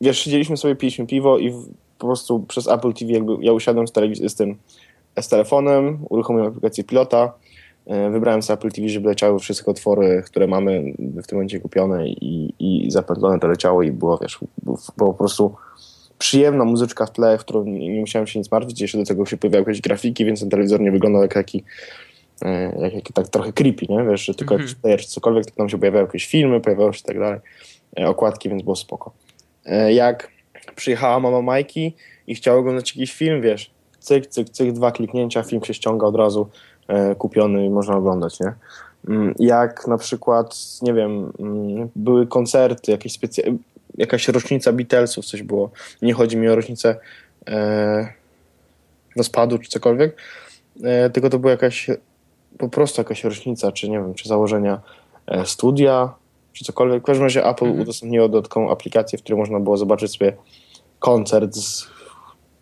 wiesz, siedzieliśmy sobie, piliśmy piwo i po prostu przez Apple TV jakby ja usiadłem z, telewiz- z tym z telefonem, uruchomiłem aplikację pilota, wybrałem z Apple TV, żeby leciały wszystkie otwory, które mamy w tym momencie kupione i, i zapętlone to leciało i było, wiesz, było po prostu przyjemna muzyczka w tle, w którą nie, musiałem się nic martwić, jeszcze do tego się pojawiały jakieś grafiki, więc ten telewizor nie wyglądał jak taki e, jak, jak, tak trochę creepy, nie? Wiesz, że tylko Mhm. jakiś player czy cokolwiek, tylko tam się pojawiały jakieś filmy, pojawiały się tak dalej, e, okładki, więc było spoko. E, jak przyjechała mama Majki i chciała oglądać jakiś film, wiesz, cyk, cyk, cyk, dwa kliknięcia, film się ściąga od razu, e, kupiony i można oglądać, nie? Mm, Jak na przykład, nie wiem, mm, były koncerty, jakieś specy- jakaś rocznica Beatlesów, coś było. Nie chodzi mi o rocznicę e, rozpadu czy cokolwiek, e, tylko to była jakaś po prostu jakaś rocznica, czy nie wiem, czy założenia e, studia, czy cokolwiek. W każdym razie Apple Mhm. udostępniło dodatkową aplikację, w której można było zobaczyć sobie koncert z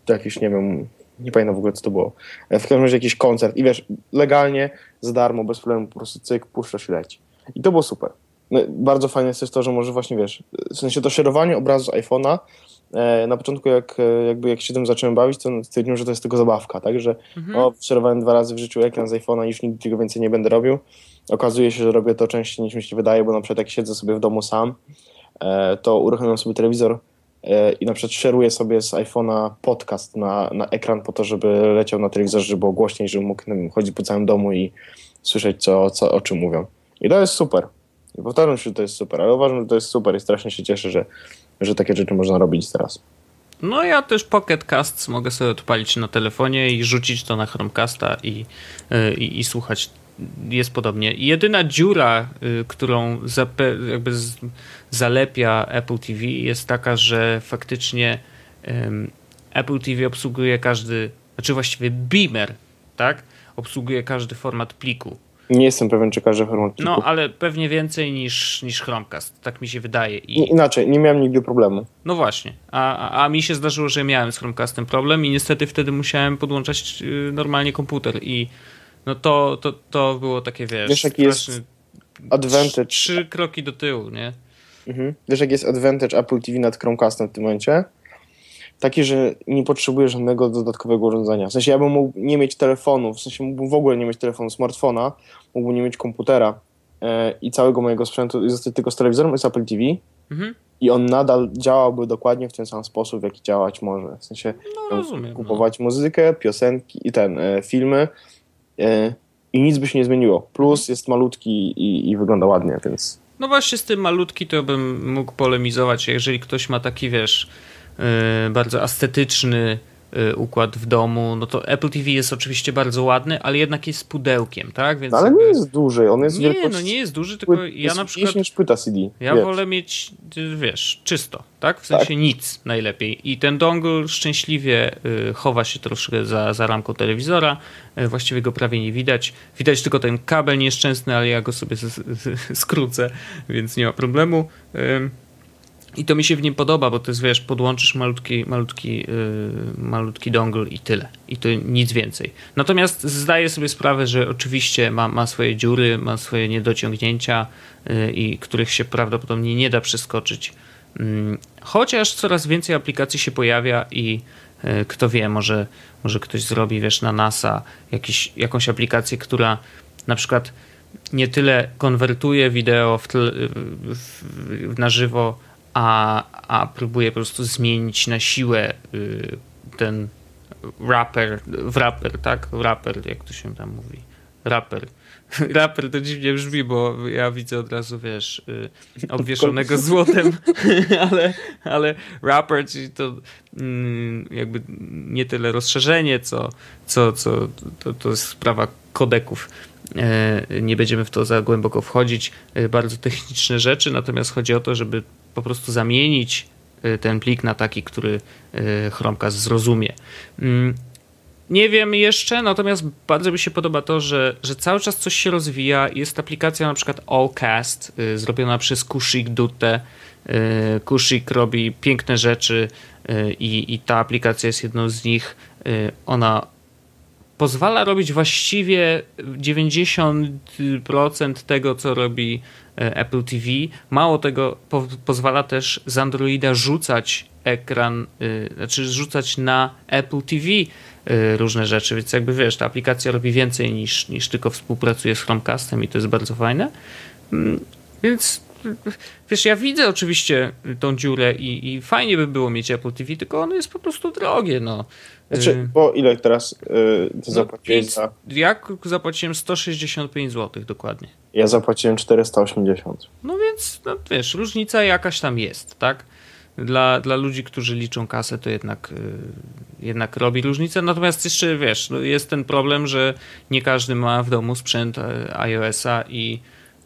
jakiś, nie wiem, nie pamiętam w ogóle co to było. E, W każdym razie jakiś koncert i wiesz, legalnie, za darmo, bez problemu, po prostu cyk, puszczasz i leci. I to było super. No, bardzo fajne jest też to, że może właśnie, wiesz, w sensie to szerowanie obrazu z iPhone'a, e, na początku jak, e, jakby jak się tym zacząłem bawić, to stwierdziłem, że to jest tylko zabawka, tak, że Mhm. o, szerowałem dwa razy w życiu ekran z iPhone'a, już nigdy tego więcej nie będę robił. Okazuje się, że robię to częściej niż mi się wydaje, bo na przykład jak siedzę sobie w domu sam, e, to uruchamiam sobie telewizor i na przykład szeruję sobie z iPhone'a podcast na, na ekran po to, żeby leciał na telewizorze, żeby było głośniej, żebym mógł wiem, chodzić po całym domu i słyszeć, co, co, o czym mówią. I to jest super. I powtarzam się, że to jest super, ale uważam, że to jest super i strasznie się cieszę, że, że takie rzeczy można robić teraz. No ja też Pocket Casts mogę sobie odpalić na telefonie i rzucić to na Chromecasta i, y, i, i słuchać. Jest podobnie. Jedyna dziura, y, którą jakby zalepia Apple TV jest taka, że faktycznie Apple TV obsługuje każdy, znaczy właściwie Beamer, tak? Obsługuje każdy format pliku. Nie jestem pewien, czy każdy format No, ale pewnie więcej niż, niż Chromecast, tak mi się wydaje. I, Inaczej, nie miałem nigdy problemu. no właśnie, a, a, a mi się zdarzyło, że miałem z Chromecastem problem i niestety wtedy musiałem podłączać y, normalnie komputer i no to, to, to było takie, wiesz, Wiesz, jaki jest Advantage. Trzy, kroki do tyłu, nie? Mhm. Wiesz, jaki jest advantage Apple TV nad Chromecastem w tym momencie? Taki, że nie potrzebuję żadnego dodatkowego urządzenia. W sensie ja bym mógł nie mieć telefonu, w sensie mógłbym w ogóle nie mieć telefonu, smartfona, mógłbym nie mieć komputera e, i całego mojego sprzętu i zostać tylko z telewizorem jest Apple TV Mhm. i on nadal działałby dokładnie w ten sam sposób, w jaki działać może. W sensie No rozumiem. No. kupować muzykę, piosenki i ten, e, filmy i nic by się nie zmieniło. Plus jest malutki i, i wygląda ładnie, więc No właśnie z tym malutki to bym mógł polemizować, jeżeli ktoś ma taki, wiesz, yy, bardzo estetyczny układ w domu, no to Apple TV jest oczywiście bardzo ładny, ale jednak jest pudełkiem, tak? Więc no, ale jakby- nie jest duży, on jest Nie, wielkości no nie jest duży, tylko ja na przykład niż płyta CD. Ja wiesz. wolę mieć, y, wiesz, czysto, tak? W sensie nic najlepiej. I ten dongle szczęśliwie y, chowa się troszkę za, za ramką telewizora. Y, właściwie go prawie nie widać. Widać tylko ten kabel nieszczęsny, ale ja go sobie skrócę, więc nie ma problemu. I to mi się w nim podoba, bo to jest, wiesz, podłączysz malutki, malutki, yy, malutki dongle i tyle. I to nic więcej. Natomiast zdaję sobie sprawę, że oczywiście ma, ma swoje dziury, ma swoje niedociągnięcia, yy, i których się prawdopodobnie nie da przeskoczyć. Mm, Chociaż coraz więcej aplikacji się pojawia i yy, kto wie, może, może ktoś zrobi, wiesz, na NASA jakiś, jakąś aplikację, która na przykład nie tyle konwertuje wideo w tle, w, w, na żywo, a, a próbuje po prostu zmienić na siłę y, ten rapper, w rapper, tak? Rapper, jak to się tam mówi? Rapper. Rapper to dziwnie brzmi, bo ja widzę od razu, wiesz, y, obwieszonego złotem, ale, ale rapper, czyli to mm, jakby nie tyle rozszerzenie, co, co, co to, to jest sprawa kodeków. E, Nie będziemy w to za głęboko wchodzić. E, Bardzo techniczne rzeczy, natomiast chodzi o to, żeby po prostu zamienić e, ten plik na taki, który e, Chromecast zrozumie. Mm, Nie wiem jeszcze, natomiast bardzo mi się podoba to, że, że cały czas coś się rozwija. Jest aplikacja na przykład Allcast, y, zrobiona przez Kushik Dutte. Y, Kushik robi piękne rzeczy y, i, i ta aplikacja jest jedną z nich. Y, Ona pozwala robić właściwie 90% tego, co robi e, Apple TV. Mało tego, po, pozwala też z Androida rzucać ekran, y, znaczy rzucać na Apple TV y, różne rzeczy, więc jakby wiesz, ta aplikacja robi więcej niż, niż tylko współpracuje z Chromecastem i to jest bardzo fajne. Mm, Więc wiesz, ja widzę oczywiście tą dziurę i, i fajnie by było mieć Apple TV, tylko ono jest po prostu drogie, no. Znaczy, Y, bo ile teraz y, ty zapłaciłeś pięć- za... Ja zapłaciłem 165 zł dokładnie. Ja zapłaciłem 480. No więc, no wiesz, różnica jakaś tam jest, tak? Dla, dla ludzi, którzy liczą kasę, to jednak, y, jednak robi różnicę. Natomiast jeszcze, wiesz, no jest ten problem, że nie każdy ma w domu sprzęt e, iOS-a i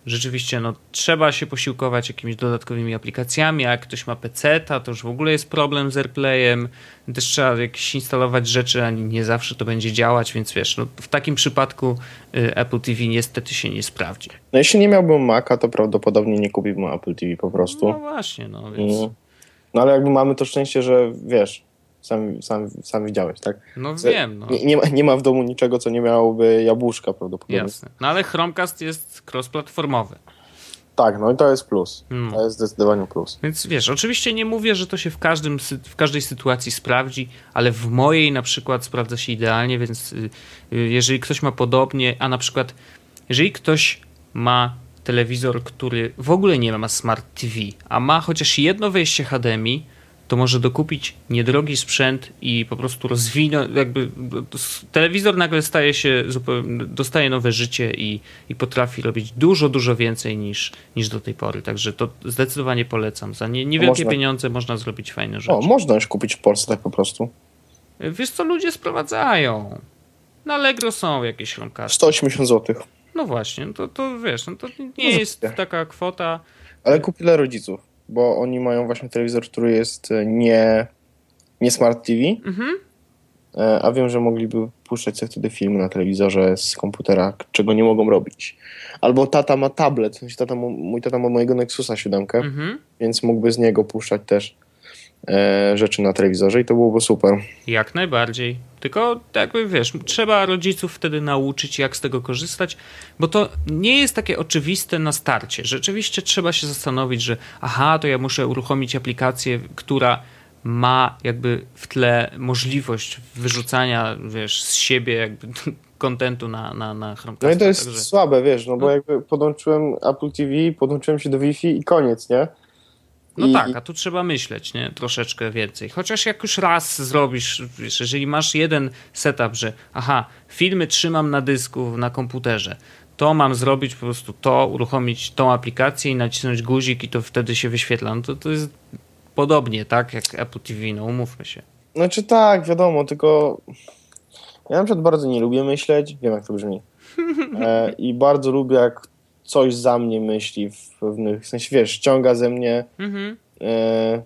rzeczywiście no, trzeba się posiłkować jakimiś dodatkowymi aplikacjami, a jak ktoś ma PC, to już w ogóle jest problem z AirPlayem. Też trzeba jakieś instalować rzeczy, a nie zawsze to będzie działać, więc wiesz, no, w takim przypadku y, Apple TV niestety się nie sprawdzi. No jeśli nie miałbym Maca, to prawdopodobnie nie kupiłbym Apple TV po prostu. No właśnie, no więc... Mm. No ale jakby mamy to szczęście, że wiesz, sam, sam, sam widziałeś, tak? No wiem, no. Nie, nie, ma, nie ma w domu niczego, co nie miałoby jabłuszka prawdopodobnie. Jasne. No ale Chromecast jest cross-platformowy. Tak, no i to jest plus. Mm. To jest zdecydowanie plus. Więc wiesz, oczywiście nie mówię, że to się w, każdym, w każdej sytuacji sprawdzi, ale w mojej na przykład sprawdza się idealnie, więc y, y, jeżeli ktoś ma podobnie, a na przykład jeżeli ktoś ma telewizor, który w ogóle nie ma Smart TV, a ma chociaż jedno wejście HDMI, to może dokupić niedrogi sprzęt i po prostu rozwinąć, jakby telewizor nagle staje się, dostaje nowe życie i, i potrafi robić dużo, dużo więcej niż, niż do tej pory. Także to zdecydowanie polecam. Za nie, niewielkie Można- pieniądze można zrobić fajne rzeczy. O, można już kupić w Polsce tak po prostu. Wiesz co, ludzie sprowadzają. Na Allegro są jakieś Chromecasty. 180 zł. No właśnie, no to, to wiesz, no to nie No jest taka kwota. Ale kup dla rodziców, bo oni mają właśnie telewizor, który jest e, nie, nie Smart TV, Mhm. e, a wiem, że mogliby puszczać sobie wtedy filmy na telewizorze z komputera, czego nie mogą robić. Albo tata ma tablet, w sensie tata, mój tata ma mojego Nexusa 7, Mhm. więc mógłby z niego puszczać też rzeczy na telewizorze i to byłoby super. Jak najbardziej. Tylko jakby wiesz, trzeba rodziców wtedy nauczyć, jak z tego korzystać, bo to nie jest takie oczywiste na starcie. Rzeczywiście trzeba się zastanowić, że aha, to ja muszę uruchomić aplikację, która ma jakby w tle możliwość wyrzucania, wiesz, z siebie jakby kontentu na, na, na Chromecasta. No i to jest Także- słabe, wiesz, no bo No. jakby podłączyłem Apple TV, podłączyłem się do Wi-Fi i koniec, nie? No I, tak, a tu trzeba myśleć, nie? Troszeczkę więcej. Chociaż jak już raz zrobisz, wiesz, jeżeli masz jeden setup, że aha, filmy trzymam na dysku, na komputerze, to mam zrobić po prostu to, uruchomić tą aplikację i nacisnąć guzik i to wtedy się wyświetla. No to, to jest podobnie, tak? Jak Apple TV, no umówmy się. Znaczy tak, wiadomo, tylko ja na przykład bardzo nie lubię myśleć, wiem jak to brzmi, e, i bardzo lubię jak coś za mnie myśli w pewnych, w sensie wiesz, ściąga ze mnie Mhm. e,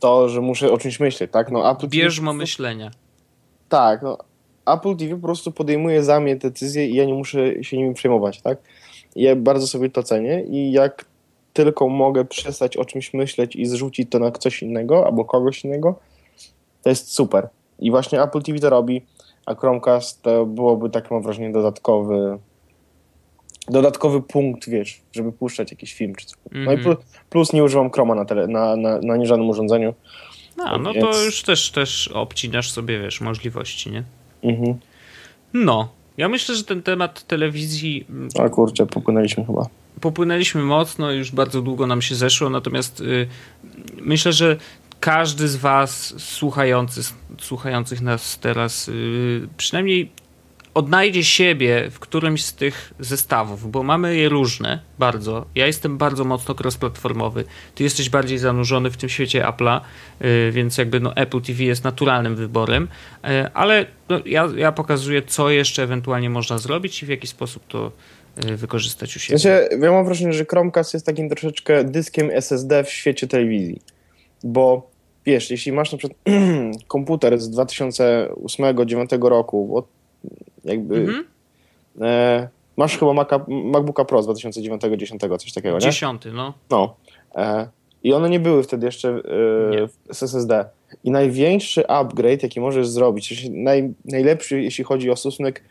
to, że muszę o czymś myśleć, tak? No Apple Bierzmo TV, myślenia. Tak, no Apple TV po prostu podejmuje za mnie decyzje i ja nie muszę się nimi przejmować, tak? I ja bardzo sobie to cenię i jak tylko mogę przestać o czymś myśleć i zrzucić to na coś innego albo kogoś innego, to jest super. I właśnie Apple TV to robi, a Chromecast to byłoby, tak mam wrażenie, dodatkowy dodatkowy punkt, wiesz, żeby puszczać jakiś film czy coś. No i Mhm. plus, plus nie używam Chroma na, tele, na, na, na nie żadnym urządzeniu. A, no to Więc- już też, też obcinasz sobie, wiesz, możliwości, nie? Mhm. No, ja myślę, że ten temat telewizji mm, A kurczę, popłynęliśmy chyba. popłynęliśmy mocno, już bardzo długo nam się zeszło, natomiast y, myślę, że każdy z Was słuchający, słuchających nas teraz y, przynajmniej odnajdzie siebie w którymś z tych zestawów, bo mamy je różne bardzo. Ja jestem bardzo mocno cross-platformowy. Ty jesteś bardziej zanurzony w tym świecie Apple'a, y, więc jakby no Apple TV jest naturalnym wyborem, y, ale no, ja, ja pokazuję, co jeszcze ewentualnie można zrobić i w jaki sposób to y, wykorzystać u siebie. ja mam wrażenie, że Chromecast jest takim troszeczkę dyskiem SSD w świecie telewizji. Bo wiesz, jeśli masz na przykład komputer z 2008-2009 roku, jakby Mhm. e, masz chyba Maca, MacBooka Pro z 2009-10, coś takiego, nie? Dziesiąty, no. No. E, I one nie były wtedy jeszcze e, z SSD. I największy upgrade, jaki możesz zrobić, naj, najlepszy, jeśli chodzi o stosunek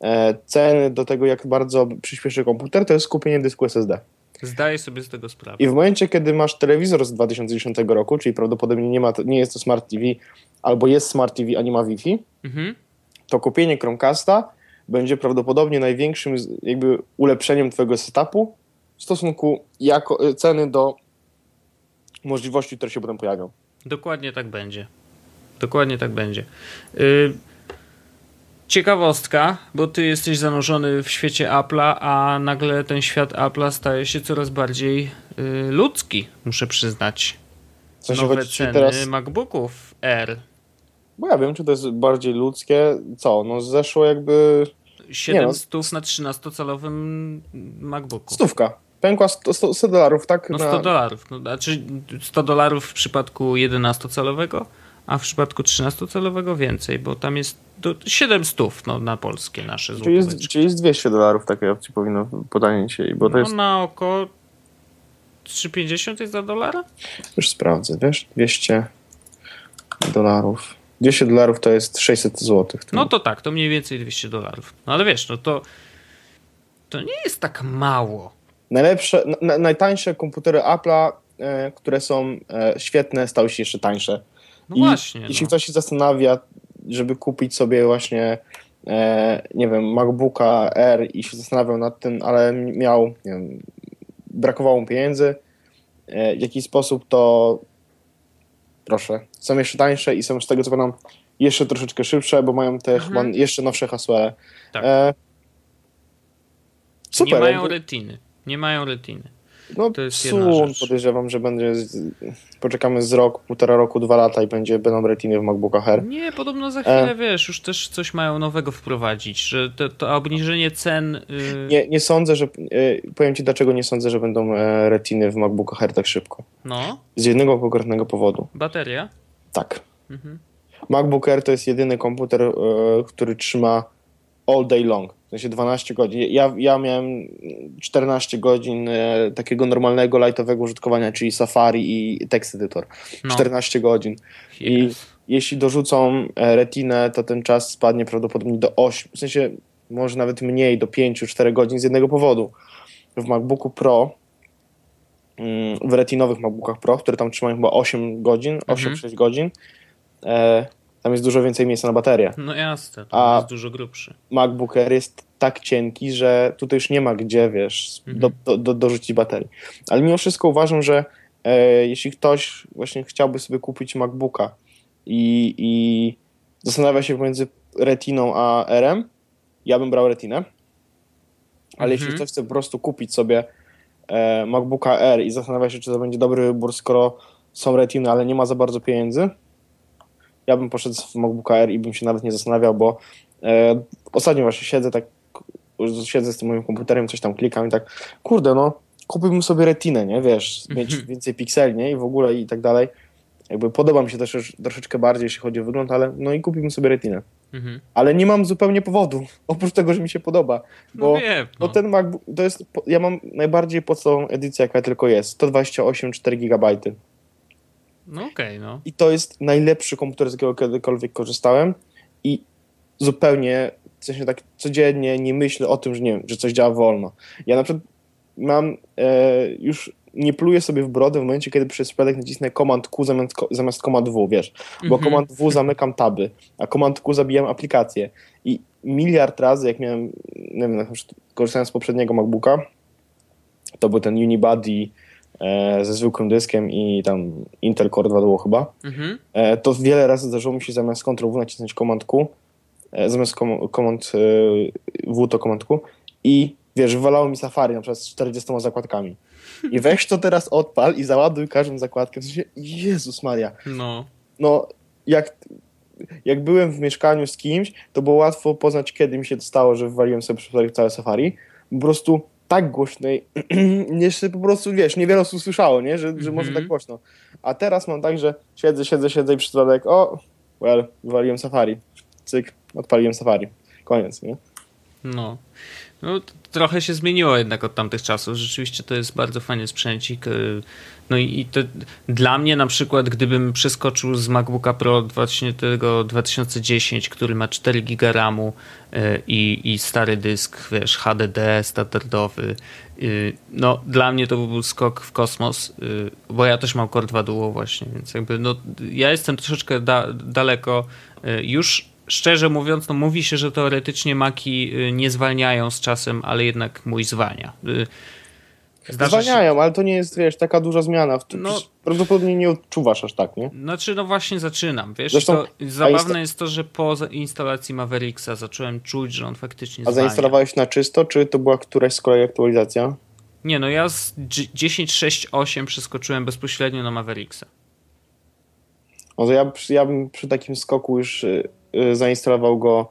e, ceny do tego, jak bardzo przyspieszy komputer, to jest kupienie dysku SSD. Zdaję sobie z tego sprawę. I w momencie, kiedy masz telewizor z 2010 roku, czyli prawdopodobnie nie, ma, to- nie jest to Smart TV, albo jest Smart TV, a nie ma Wi-Fi, Mhm. To kupienie Chromecasta będzie prawdopodobnie największym jakby ulepszeniem twojego setupu w stosunku jako, ceny do możliwości, które się potem pojawią. Dokładnie tak będzie. Dokładnie tak będzie. Y, Ciekawostka, bo ty jesteś zanurzony w świecie Apple'a, a nagle ten świat Apple'a staje się coraz bardziej y, ludzki, muszę przyznać. Sensie Nowe ceny teraz, MacBooków R. bo ja wiem, czy to jest bardziej ludzkie, co, no zeszło jakby 700 no. na 13-calowym MacBooku. stówka. Pękła 100, 100, 100 dolarów, tak? No na- 100 dolarów. No, znaczy 100 dolarów w przypadku 11-calowego, a w przypadku 13-calowego więcej, bo tam jest do 700 no, na polskie nasze Czyli jest, czyli jest 200 dolarów takiej opcji powinno podanie się, bo to No jest, na około 3,50 jest za dolara? już sprawdzę, wiesz, 200, dolarów. 200 dolarów to jest 600 zł. No to tak, to mniej więcej 200 dolarów. No ale wiesz, no to to nie jest tak mało. Najlepsze, na, najtańsze komputery Apple'a, e, które są e, świetne, stały się jeszcze tańsze. No I właśnie. Jeśli no. ktoś się zastanawia, żeby kupić sobie właśnie, e, nie wiem, MacBooka R i się zastanawiał nad tym, ale miał, nie wiem, brakowało mu pieniędzy, e, w jaki sposób to proszę, są jeszcze tańsze i są z tego co pamiętam jeszcze troszeczkę szybsze, bo mają te Mhm. chyba jeszcze nowsze hasła. Tak. E, super. nie mają retiny. Nie mają retiny. No, to jest jedna sun, rzecz. podejrzewam, że będzie. Z, poczekamy z rok, półtora roku, dwa lata i będzie będą retiny w MacBookach R. Nie, podobno za E. chwilę, wiesz, już też coś mają nowego wprowadzić, że to, to obniżenie cen... y, Nie, nie sądzę, że. E, powiem ci, dlaczego nie sądzę, że będą e, retiny w MacBookach R tak szybko. No, Z jednego konkretnego powodu. bateria. Tak. Mhm. MacBook Air to jest jedyny komputer, e, który trzyma all day long. W sensie 12 godzin. Ja, ja miałem 14 godzin e, takiego normalnego, lightowego użytkowania, czyli Safari i Text Editor. No. 14 godzin. I jeśli dorzucą e, retinę, to ten czas spadnie prawdopodobnie do 8, w sensie może nawet mniej, do 5-4 godzin z jednego powodu. W MacBooku Pro, mm, w retinowych MacBookach Pro, które tam trzymają chyba 8 godzin, 8-6 godzin, e, tam jest dużo więcej miejsca na baterię. No jasne, to jest dużo grubszy. MacBook Air jest tak cienki, że tutaj już nie ma gdzie, wiesz, Mhm. do, do, do, dorzucić baterii. Ale mimo wszystko uważam, że e, jeśli ktoś właśnie chciałby sobie kupić MacBooka i, i zastanawia się pomiędzy Retiną a RM, ja bym brał Retinę. Ale jeśli Mhm. ktoś chce po prostu kupić sobie e, MacBooka R i zastanawia się, czy to będzie dobry wybór, skoro są Retiny, ale nie ma za bardzo pieniędzy, ja bym poszedł w MacBooka R i bym się nawet nie zastanawiał, bo e, ostatnio właśnie siedzę tak, siedzę z tym moim komputerem, coś tam klikam i tak, kurde no, kupiłbym sobie retinę, nie, wiesz, mieć Mhm. więcej pikseli, nie, i w ogóle i tak dalej. Jakby podoba mi się też troszeczkę bardziej, jeśli chodzi o wygląd, ale no i kupiłbym sobie retinę. Mhm. Ale nie mam zupełnie powodu, oprócz tego, że mi się podoba, No bo wiem, no no. ten MacBook, to jest, ja mam najbardziej podstawową edycję, jaka tylko jest, 128 4 GB. No okej, no. I to jest najlepszy komputer, z jakiego kiedykolwiek korzystałem i zupełnie, w sensie tak codziennie nie myślę o tym, że nie wiem, że coś działa wolno. Ja na przykład mam, e, już nie pluję sobie w brodę w momencie, kiedy przez przypadek nacisnę Command Q zamiast, zamiast Command W, wiesz, bo Mhm. Command W zamykam taby, a Command Q zabijam aplikację i miliard razy, jak miałem, nie wiem, na przykład korzystałem z poprzedniego MacBooka, to był ten Unibody ze zwykłym dyskiem i tam Intel Core 2 było chyba, Mhm. E, to wiele razy zdarzyło mi się zamiast Ctrl W nacisnąć Command Q, e, zamiast kom- Command e, W to Command Q i wiesz, wywalało mi Safari na przykład z 40 zakładkami. I weź to teraz odpal i załaduj każdą zakładkę. W sensie, Jezus Maria. No. No, jak, jak byłem w mieszkaniu z kimś, to było łatwo poznać, kiedy mi się to stało, że wywaliłem sobie przez całe Safari. Po prostu tak głośnej, jeszcze po prostu, wiesz, niewiele osób słyszało, nie? Że, że może Mhm. tak głośno. A teraz mam tak, że siedzę, siedzę, siedzę i przy przypadek, o, well, wywaliłem Safari. Cyk, odpaliłem Safari. Koniec, nie? No. No, trochę się zmieniło jednak od tamtych czasów. Rzeczywiście to jest bardzo fajny sprzęcik. y, No i, i to dla mnie na przykład, gdybym przeskoczył z MacBooka Pro właśnie tego 2010, który ma 4 GB RAMu y, i, i stary dysk, wiesz, HDD standardowy, y, no dla mnie to był skok w kosmos, bo ja też mam Core 2 Duo właśnie, więc jakby no ja jestem troszeczkę da, daleko już szczerze mówiąc, no mówi się, że teoretycznie maki y, nie zwalniają z czasem, ale jednak mój zwalnia. Y, zdarza się- Zwalniają, ale to nie jest, wiesz, taka duża zmiana. No. Prawdopodobnie nie odczuwasz aż tak, nie? Znaczy, no właśnie zaczynam, wiesz, Zresztą, to zabawne jest to, że po instalacji Mavericksa zacząłem czuć, że on faktycznie A zwalnia. zainstalowałeś na czysto, czy to była któraś z kolei aktualizacja? Nie, no ja z dż- 10.6.8 przeskoczyłem bezpośrednio na Mavericksa. No to ja, ja bym przy takim skoku już y, zainstalował go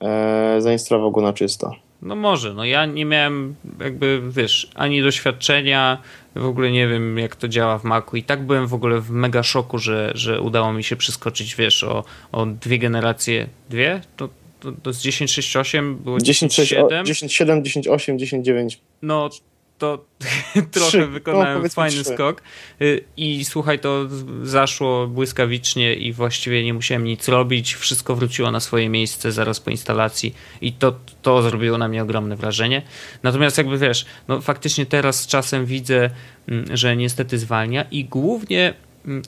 e, zainstalował go na czysto. No może, no ja nie miałem jakby, wiesz, ani doświadczenia, w ogóle nie wiem jak to działa w Macu i tak byłem w ogóle w mega szoku, że, że udało mi się przeskoczyć, wiesz, o, o dwie generacje, dwie? To, to, to z 10.6.8 było 10.6, 10.7? 10.7, 10.8, 10.9. No to trochę Trzy. wykonałem No, fajny trzy. skok. Y, I słuchaj, to zaszło błyskawicznie i właściwie nie musiałem nic robić. Wszystko wróciło na swoje miejsce zaraz po instalacji i to, to zrobiło na mnie ogromne wrażenie. Natomiast jakby wiesz, no faktycznie teraz z czasem widzę, mm, że niestety zwalnia i głównie mm,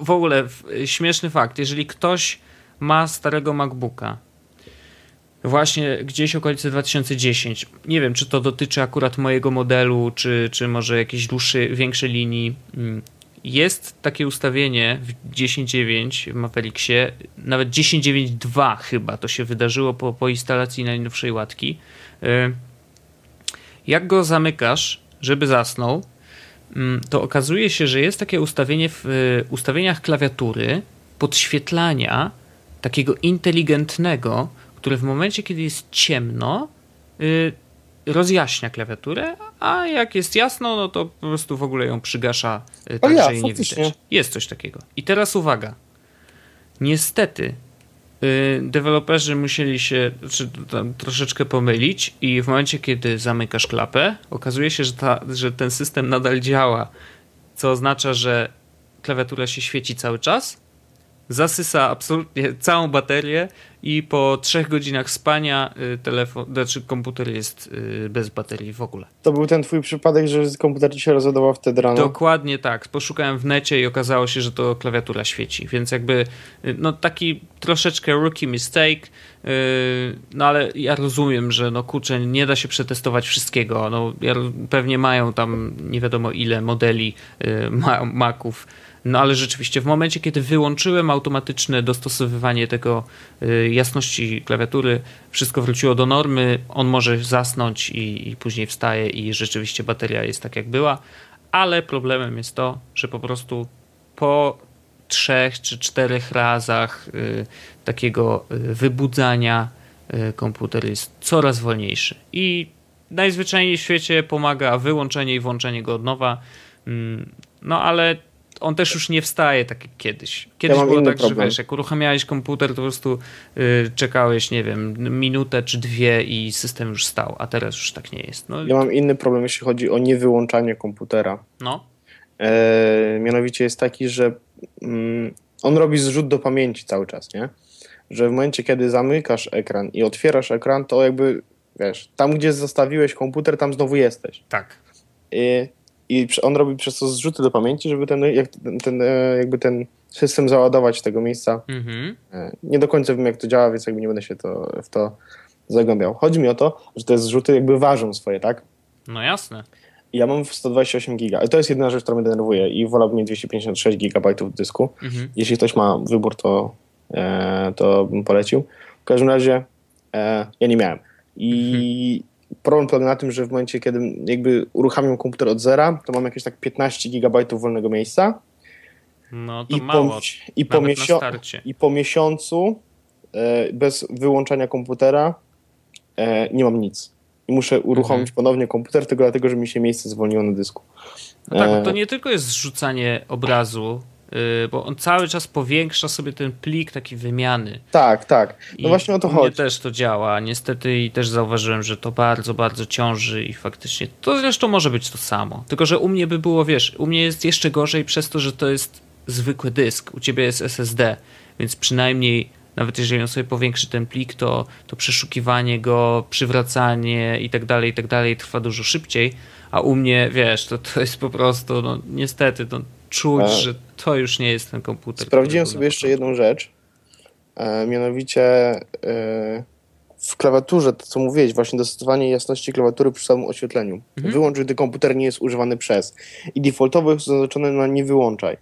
w ogóle w- śmieszny fakt, jeżeli ktoś ma starego MacBooka, właśnie gdzieś okolice 2010, nie wiem czy to dotyczy akurat mojego modelu, czy, czy może jakiejś dłuższej, większej linii, mm, jest takie ustawienie w 10.9 w Mavericksie, nawet 10.9.2 chyba to się wydarzyło po, po instalacji najnowszej łatki. Y, Jak go zamykasz, żeby zasnął, mm, to okazuje się, że jest takie ustawienie w y, ustawieniach klawiatury podświetlania takiego inteligentnego, które w momencie, kiedy jest ciemno, y, rozjaśnia klawiaturę, a jak jest jasno, no to po prostu w ogóle ją przygasza, tak ja, że jej nie widać. Jest coś takiego. I teraz uwaga. Niestety, y, deweloperzy musieli się czy tam troszeczkę pomylić i w momencie, kiedy zamykasz klapę, okazuje się, że, ta, że ten system nadal działa, co oznacza, że klawiatura się świeci cały czas, zasysa absolutnie całą baterię i po trzech godzinach spania y, telefon, znaczy komputer jest y, bez baterii w ogóle. To był ten twój przypadek, że komputer ci się rozładował wtedy rano. Dokładnie tak. Poszukałem w necie i okazało się, że to klawiatura świeci, więc jakby y, no taki troszeczkę rookie mistake, no ale ja rozumiem, że no kurczę, nie da się przetestować wszystkiego. No pewnie mają tam nie wiadomo ile modeli ma, Maców. No ale rzeczywiście w momencie, kiedy wyłączyłem automatyczne dostosowywanie tego jasności klawiatury, wszystko wróciło do normy, on może zasnąć i, i później wstaje i rzeczywiście bateria jest tak jak była, ale problemem jest to, że po prostu po trzech czy czterech razach y, takiego y, wybudzania y, komputer jest coraz wolniejszy. I najzwyczajniej w świecie pomaga wyłączenie i włączenie go od nowa, Mm, no ale on też już nie wstaje tak jak kiedyś. Kiedyś mam było tak, że problem. wiesz, jak uruchamiałeś komputer, to po prostu y, czekałeś, nie wiem, minutę czy dwie i system już stał, a teraz już tak nie jest. No, Ja mam inny problem, jeśli chodzi o niewyłączanie komputera. no. E, mianowicie jest taki, że mm, on robi zrzut do pamięci cały czas, nie? Że w momencie, kiedy zamykasz ekran i otwierasz ekran, to jakby, wiesz, tam gdzie zostawiłeś komputer, tam znowu jesteś. tak. I, i on robi przez to zrzuty do pamięci, żeby ten, jak, ten, e, jakby ten system załadować tego miejsca. Mhm. E, Nie do końca wiem, jak to działa, więc jakby nie będę się to, w to zagłębiał. Chodzi mi o to, że te zrzuty jakby ważą swoje, tak? No jasne. Ja mam 128 giga. Ale to jest jedyna rzecz, która mnie denerwuje i wolałbym mieć 256 gigabajtów dysku. Mhm. Jeśli ktoś ma wybór, to, e, to bym polecił. W każdym razie e, ja nie miałem. I problem polega na tym, że w momencie, kiedy jakby uruchamiam komputer od zera, to mam jakieś tak 15 gigabajtów wolnego miejsca No to i mało. po, i, po i po miesiącu e, bez wyłączania komputera e, nie mam nic. I muszę uruchomić Mhm. ponownie komputer tylko dlatego, że mi się miejsce zwolniło na dysku. No tak, bo E, to nie tylko jest zrzucanie obrazu, bo on cały czas powiększa sobie ten plik taki wymiany. Tak, tak. No I właśnie o to u mnie chodzi. też to działa, niestety i też zauważyłem, że to bardzo, bardzo ciąży i faktycznie to zresztą może być to samo. Tylko, że u mnie by było, wiesz, u mnie jest jeszcze gorzej przez to, że to jest zwykły dysk, u ciebie jest SSD, więc przynajmniej nawet jeżeli on sobie powiększy ten plik, to, to przeszukiwanie go, przywracanie i tak dalej, i tak dalej trwa dużo szybciej, a u mnie, wiesz, to, to jest po prostu, no niestety, to czuć, A- że to już nie jest ten komputer. Sprawdziłem sobie jeszcze jedną rzecz. E, mianowicie e, w klawiaturze, to co mówiłeś, właśnie dostosowanie jasności klawiatury przy samym oświetleniu. Mhm. Wyłącz, gdy komputer nie jest używany przez. I defaultowo jest zaznaczone na nie wyłączaj.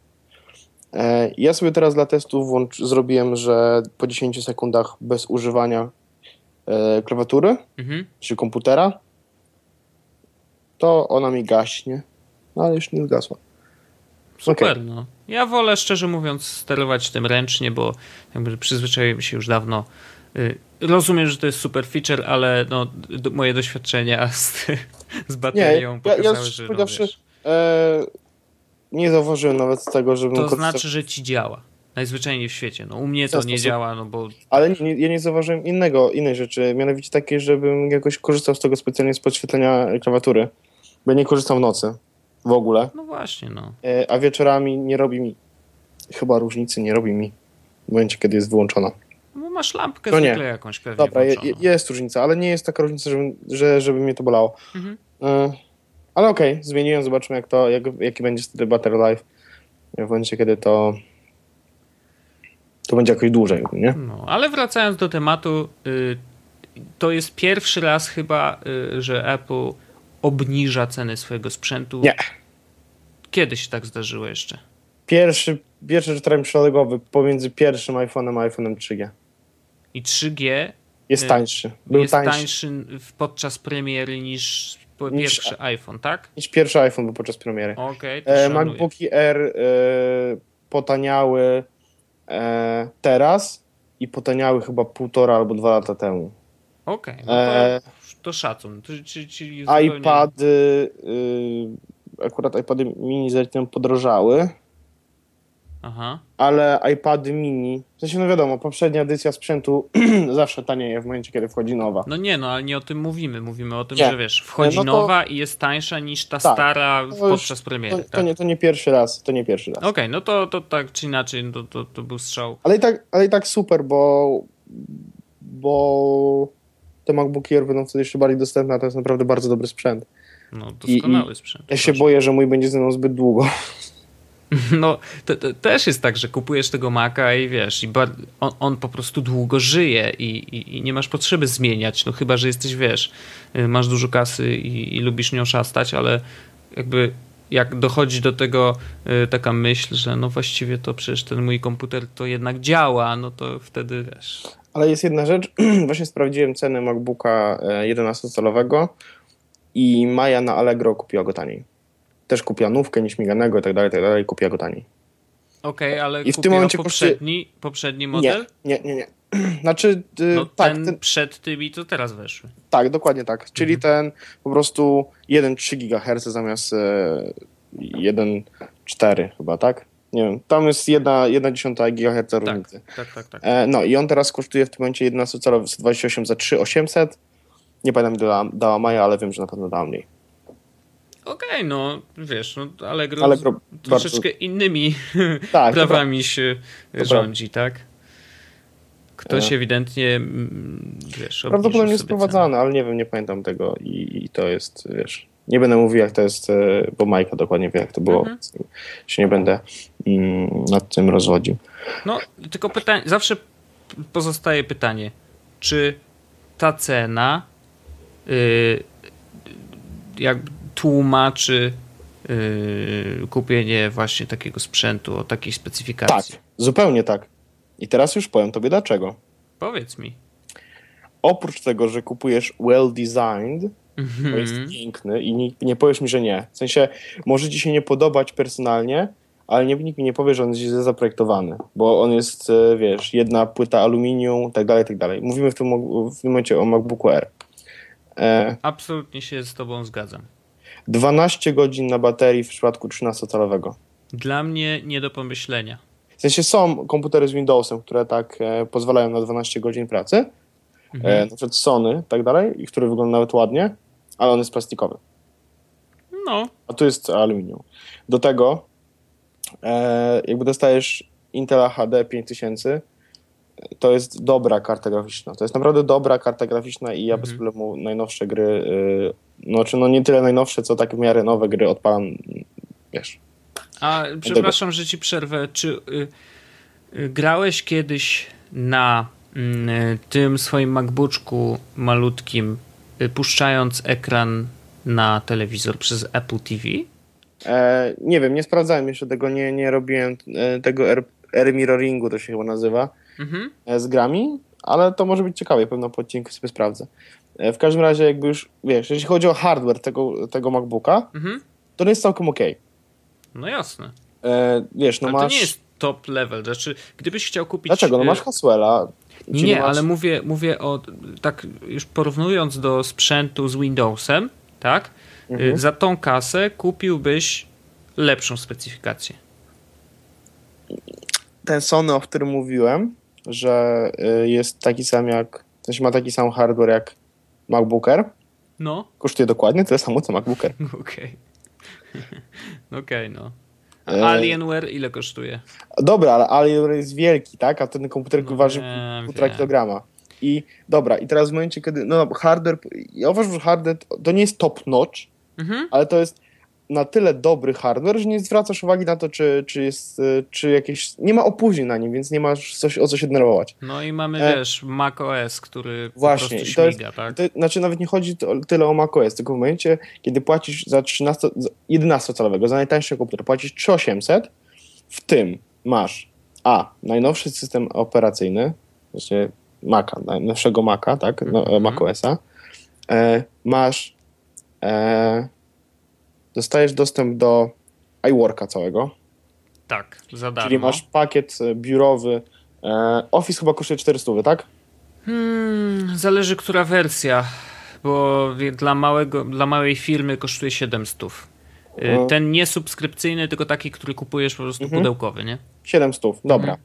E, ja sobie teraz dla testu włącz, zrobiłem, że po 10 sekundach bez używania e, klawiatury, Mhm. czy komputera, to ona mi gaśnie. No ale już nie zgasła. Super, Okej. no. Ja wolę szczerze mówiąc sterować tym ręcznie, bo jakby przyzwyczaiłem się już dawno. Y, Rozumiem, że to jest super feature, ale no, d- moje doświadczenia z, z baterią Nie, ja- ja pokazały, szczerze że no, wiesz, E, nie zauważyłem nawet tego, żebym to korzystał- znaczy, że ci działa. Najzwyczajniej w świecie. No, u mnie to nie działa, no bo Ale nie, ja nie zauważyłem innego, innej rzeczy, mianowicie takiej, żebym jakoś korzystał z tego specjalnie z podświetlenia klawiatury. bo ja nie korzystam w nocy w ogóle, No właśnie, no. e, a wieczorami nie robi mi, chyba różnicy nie robi mi w momencie, kiedy jest wyłączona. no masz lampkę No nie. zwykle jakąś pewnie Dobra, je, jest różnica, ale nie jest taka różnica, żeby, że, żeby mnie to bolało. Mhm. E, ale okej, zmieniłem, zobaczymy jak to, jak, jaki będzie wtedy battery life w momencie, kiedy to to będzie jakoś dłużej, nie? No, ale wracając do tematu, y, to jest pierwszy raz chyba, y, że Apple obniża ceny swojego sprzętu. Nie. Kiedy się tak zdarzyło jeszcze? Pierwszy, pierwszy trend szeregowy pomiędzy pierwszym iPhone'em a iPhone'em 3G. I 3G Jest Y, tańszy. Był jest tańszy, tańszy podczas premiery niż po- Niż- pierwszy iPhone, tak? niż pierwszy iPhone był podczas premiery. Okej, to E. MacBooki Air e, potaniały e, teraz i potaniały chyba półtora albo dwa lata temu. Okej, no to, E, to szacun. To, czyli, czyli zupełnie... iPady, y, akurat iPady mini z Lightning podrożały, Aha. ale iPady mini, w sensie no wiadomo, poprzednia edycja sprzętu zawsze tanieje w momencie, kiedy wchodzi nowa. No nie, no ale nie o tym mówimy. Mówimy o tym, Nie. że wiesz, wchodzi No to- nowa i jest tańsza niż ta Tak. stara już- podczas premiery. To, tak? to, nie, to nie pierwszy raz, to nie pierwszy raz. Okej, no to, to tak czy inaczej, no to, to, to był strzał. Ale i tak, ale i tak super, bo, bo te MacBooki Air będą wtedy jeszcze bardziej dostępne, a to jest naprawdę bardzo dobry sprzęt. No, doskonały sprzęt. Ja się proszę. boję, że mój będzie ze mną zbyt długo. No, to, to też jest tak, że kupujesz tego Maca i wiesz, i bar- on, on po prostu długo żyje i, i, i nie masz potrzeby zmieniać, no chyba, że jesteś, wiesz, y, masz dużo kasy i, i lubisz nią szastać, ale jakby jak dochodzi do tego y, taka myśl, że no właściwie to przecież ten mój komputer to jednak działa, no to wtedy, wiesz, Ale jest jedna rzecz, właśnie sprawdziłem cenę MacBooka e, 11-calowego i Maja na Allegro kupiła go taniej. Też kupiła nówkę, nieśmiganego i tak dalej, tak dalej, kupiła go taniej. okej, ale I w tym momencie poprzedni, poprzedni model? Nie, nie, nie, nie. Znaczy, y, No tak, ten ten, przed tymi, co teraz weszły. tak, dokładnie tak. Czyli Mhm. ten po prostu 1,3 GHz zamiast e, 1,4 chyba, tak? Nie wiem, tam jest 1,1 GHz różnicy. Tak, tak, tak. E, no i on teraz kosztuje w tym momencie 11-calowy 128 za 3800. Nie pamiętam ile dała, dała Maja, ale wiem, że na pewno dała mniej. Okej, no wiesz, no Allegro, Allegro troszeczkę innymi Tak, prawami się to rządzi, tak? Ktoś E. ewidentnie, mm, wiesz, Prawdopodobnie sobie sprowadzane, ale nie wiem, nie pamiętam tego i, i to jest, wiesz, nie będę mówił jak to jest, e, bo Majka dokładnie wie jak to było, Mhm. więc się nie będę nad tym rozwodził. No, tylko pytanie, zawsze pozostaje pytanie, czy ta cena y, jak tłumaczy y, kupienie właśnie takiego sprzętu o takiej Tak, specyfikacji? zupełnie tak. I teraz już powiem tobie dlaczego. Powiedz mi. Oprócz tego, że kupujesz well designed, bo jest Mhm. piękny i nie, nie powiesz mi, że nie. W sensie, może ci się nie podobać personalnie, ale nie, nikt mi nie powie, że on jest źle zaprojektowany, bo on jest, e, wiesz, jedna płyta aluminium, tak dalej, tak dalej. Mówimy w tym, w tym momencie o MacBooku Air. E, Absolutnie się z tobą zgadzam. 12 godzin na baterii w przypadku 13-calowego. Dla mnie nie do pomyślenia. W sensie są komputery z Windowsem, które tak e, pozwalają na 12 godzin pracy, Mhm. e, na przykład Sony, tak dalej, i który wygląda nawet ładnie, ale on jest plastikowy. No, a tu jest aluminium. Do tego e, jakby dostajesz Intela HD 5000, to jest dobra karta graficzna. To jest naprawdę dobra karta graficzna i ja bez Mhm. problemu najnowsze gry, y, no czy no nie tyle najnowsze, co tak w miarę nowe gry odpalam, wiesz. A przepraszam, że ci przerwę. Czy y, y, grałeś kiedyś na y, tym swoim MacBooku malutkim, y, puszczając ekran na telewizor przez Apple TV? E, nie wiem, nie sprawdzałem jeszcze tego, nie, nie robiłem e, tego air, air mirroringu, to się chyba nazywa, Mhm. e, z grami, ale to może być ciekawe, pewno po odcinku sobie sprawdzę. E, w każdym razie jakby już, wiesz, jeśli chodzi o hardware tego, tego MacBooka, Mhm. to jest całkiem okej. No jasne. E, wiesz, no Ale masz... to nie jest top level. Znaczy, gdybyś chciał kupić. Dlaczego? No y, masz Haswella. Nie, nie, masz... ale mówię, mówię o tak już porównując do sprzętu z Windowsem, tak? Y, Mhm. Za tą kasę kupiłbyś lepszą specyfikację. Ten Sony, o którym mówiłem, że y, jest taki sam jak... W sensie ma taki sam hardware jak MacBook Air, No, kosztuje dokładnie tyle samo co MacBook Air. okej. Okej, no. A E, Alienware ile kosztuje? Dobra, ale Alienware jest wielki, tak? A ten komputer No waży wiem, półtora wiem. kilograma. I dobra, i teraz w momencie, kiedy. No, hardware. Ja uważam, że hardware to nie jest top notch, Mhm. ale to jest na tyle dobry hardware, że nie zwracasz uwagi na to, czy, czy jest. y, czy jakieś. Nie ma opóźnień na nim, więc nie masz coś, o co się denerwować. No i mamy, E, wiesz, macOS, który Właśnie, po prostu to jest- śmiga, tak? To, znaczy, nawet nie chodzi to, tyle o macOS, tylko w momencie, kiedy płacisz za 13, za 11-calowego, za najtańszy komputer, płacisz 3800, w tym masz A. Najnowszy system operacyjny, właśnie Maca, najnowszego Maca, tak? No, Mhm. macOSa. E, masz. E, dostajesz dostęp do iWorka całego, Tak, za darmo. czyli masz pakiet e, biurowy. E, Office chyba kosztuje 400, tak? Hmm, zależy która wersja, bo dla, małego, dla małej firmy kosztuje 700. Y, No. Ten nie subskrypcyjny, tylko taki, który kupujesz po prostu Mhm. pudełkowy, nie? 700, dobra. Mhm.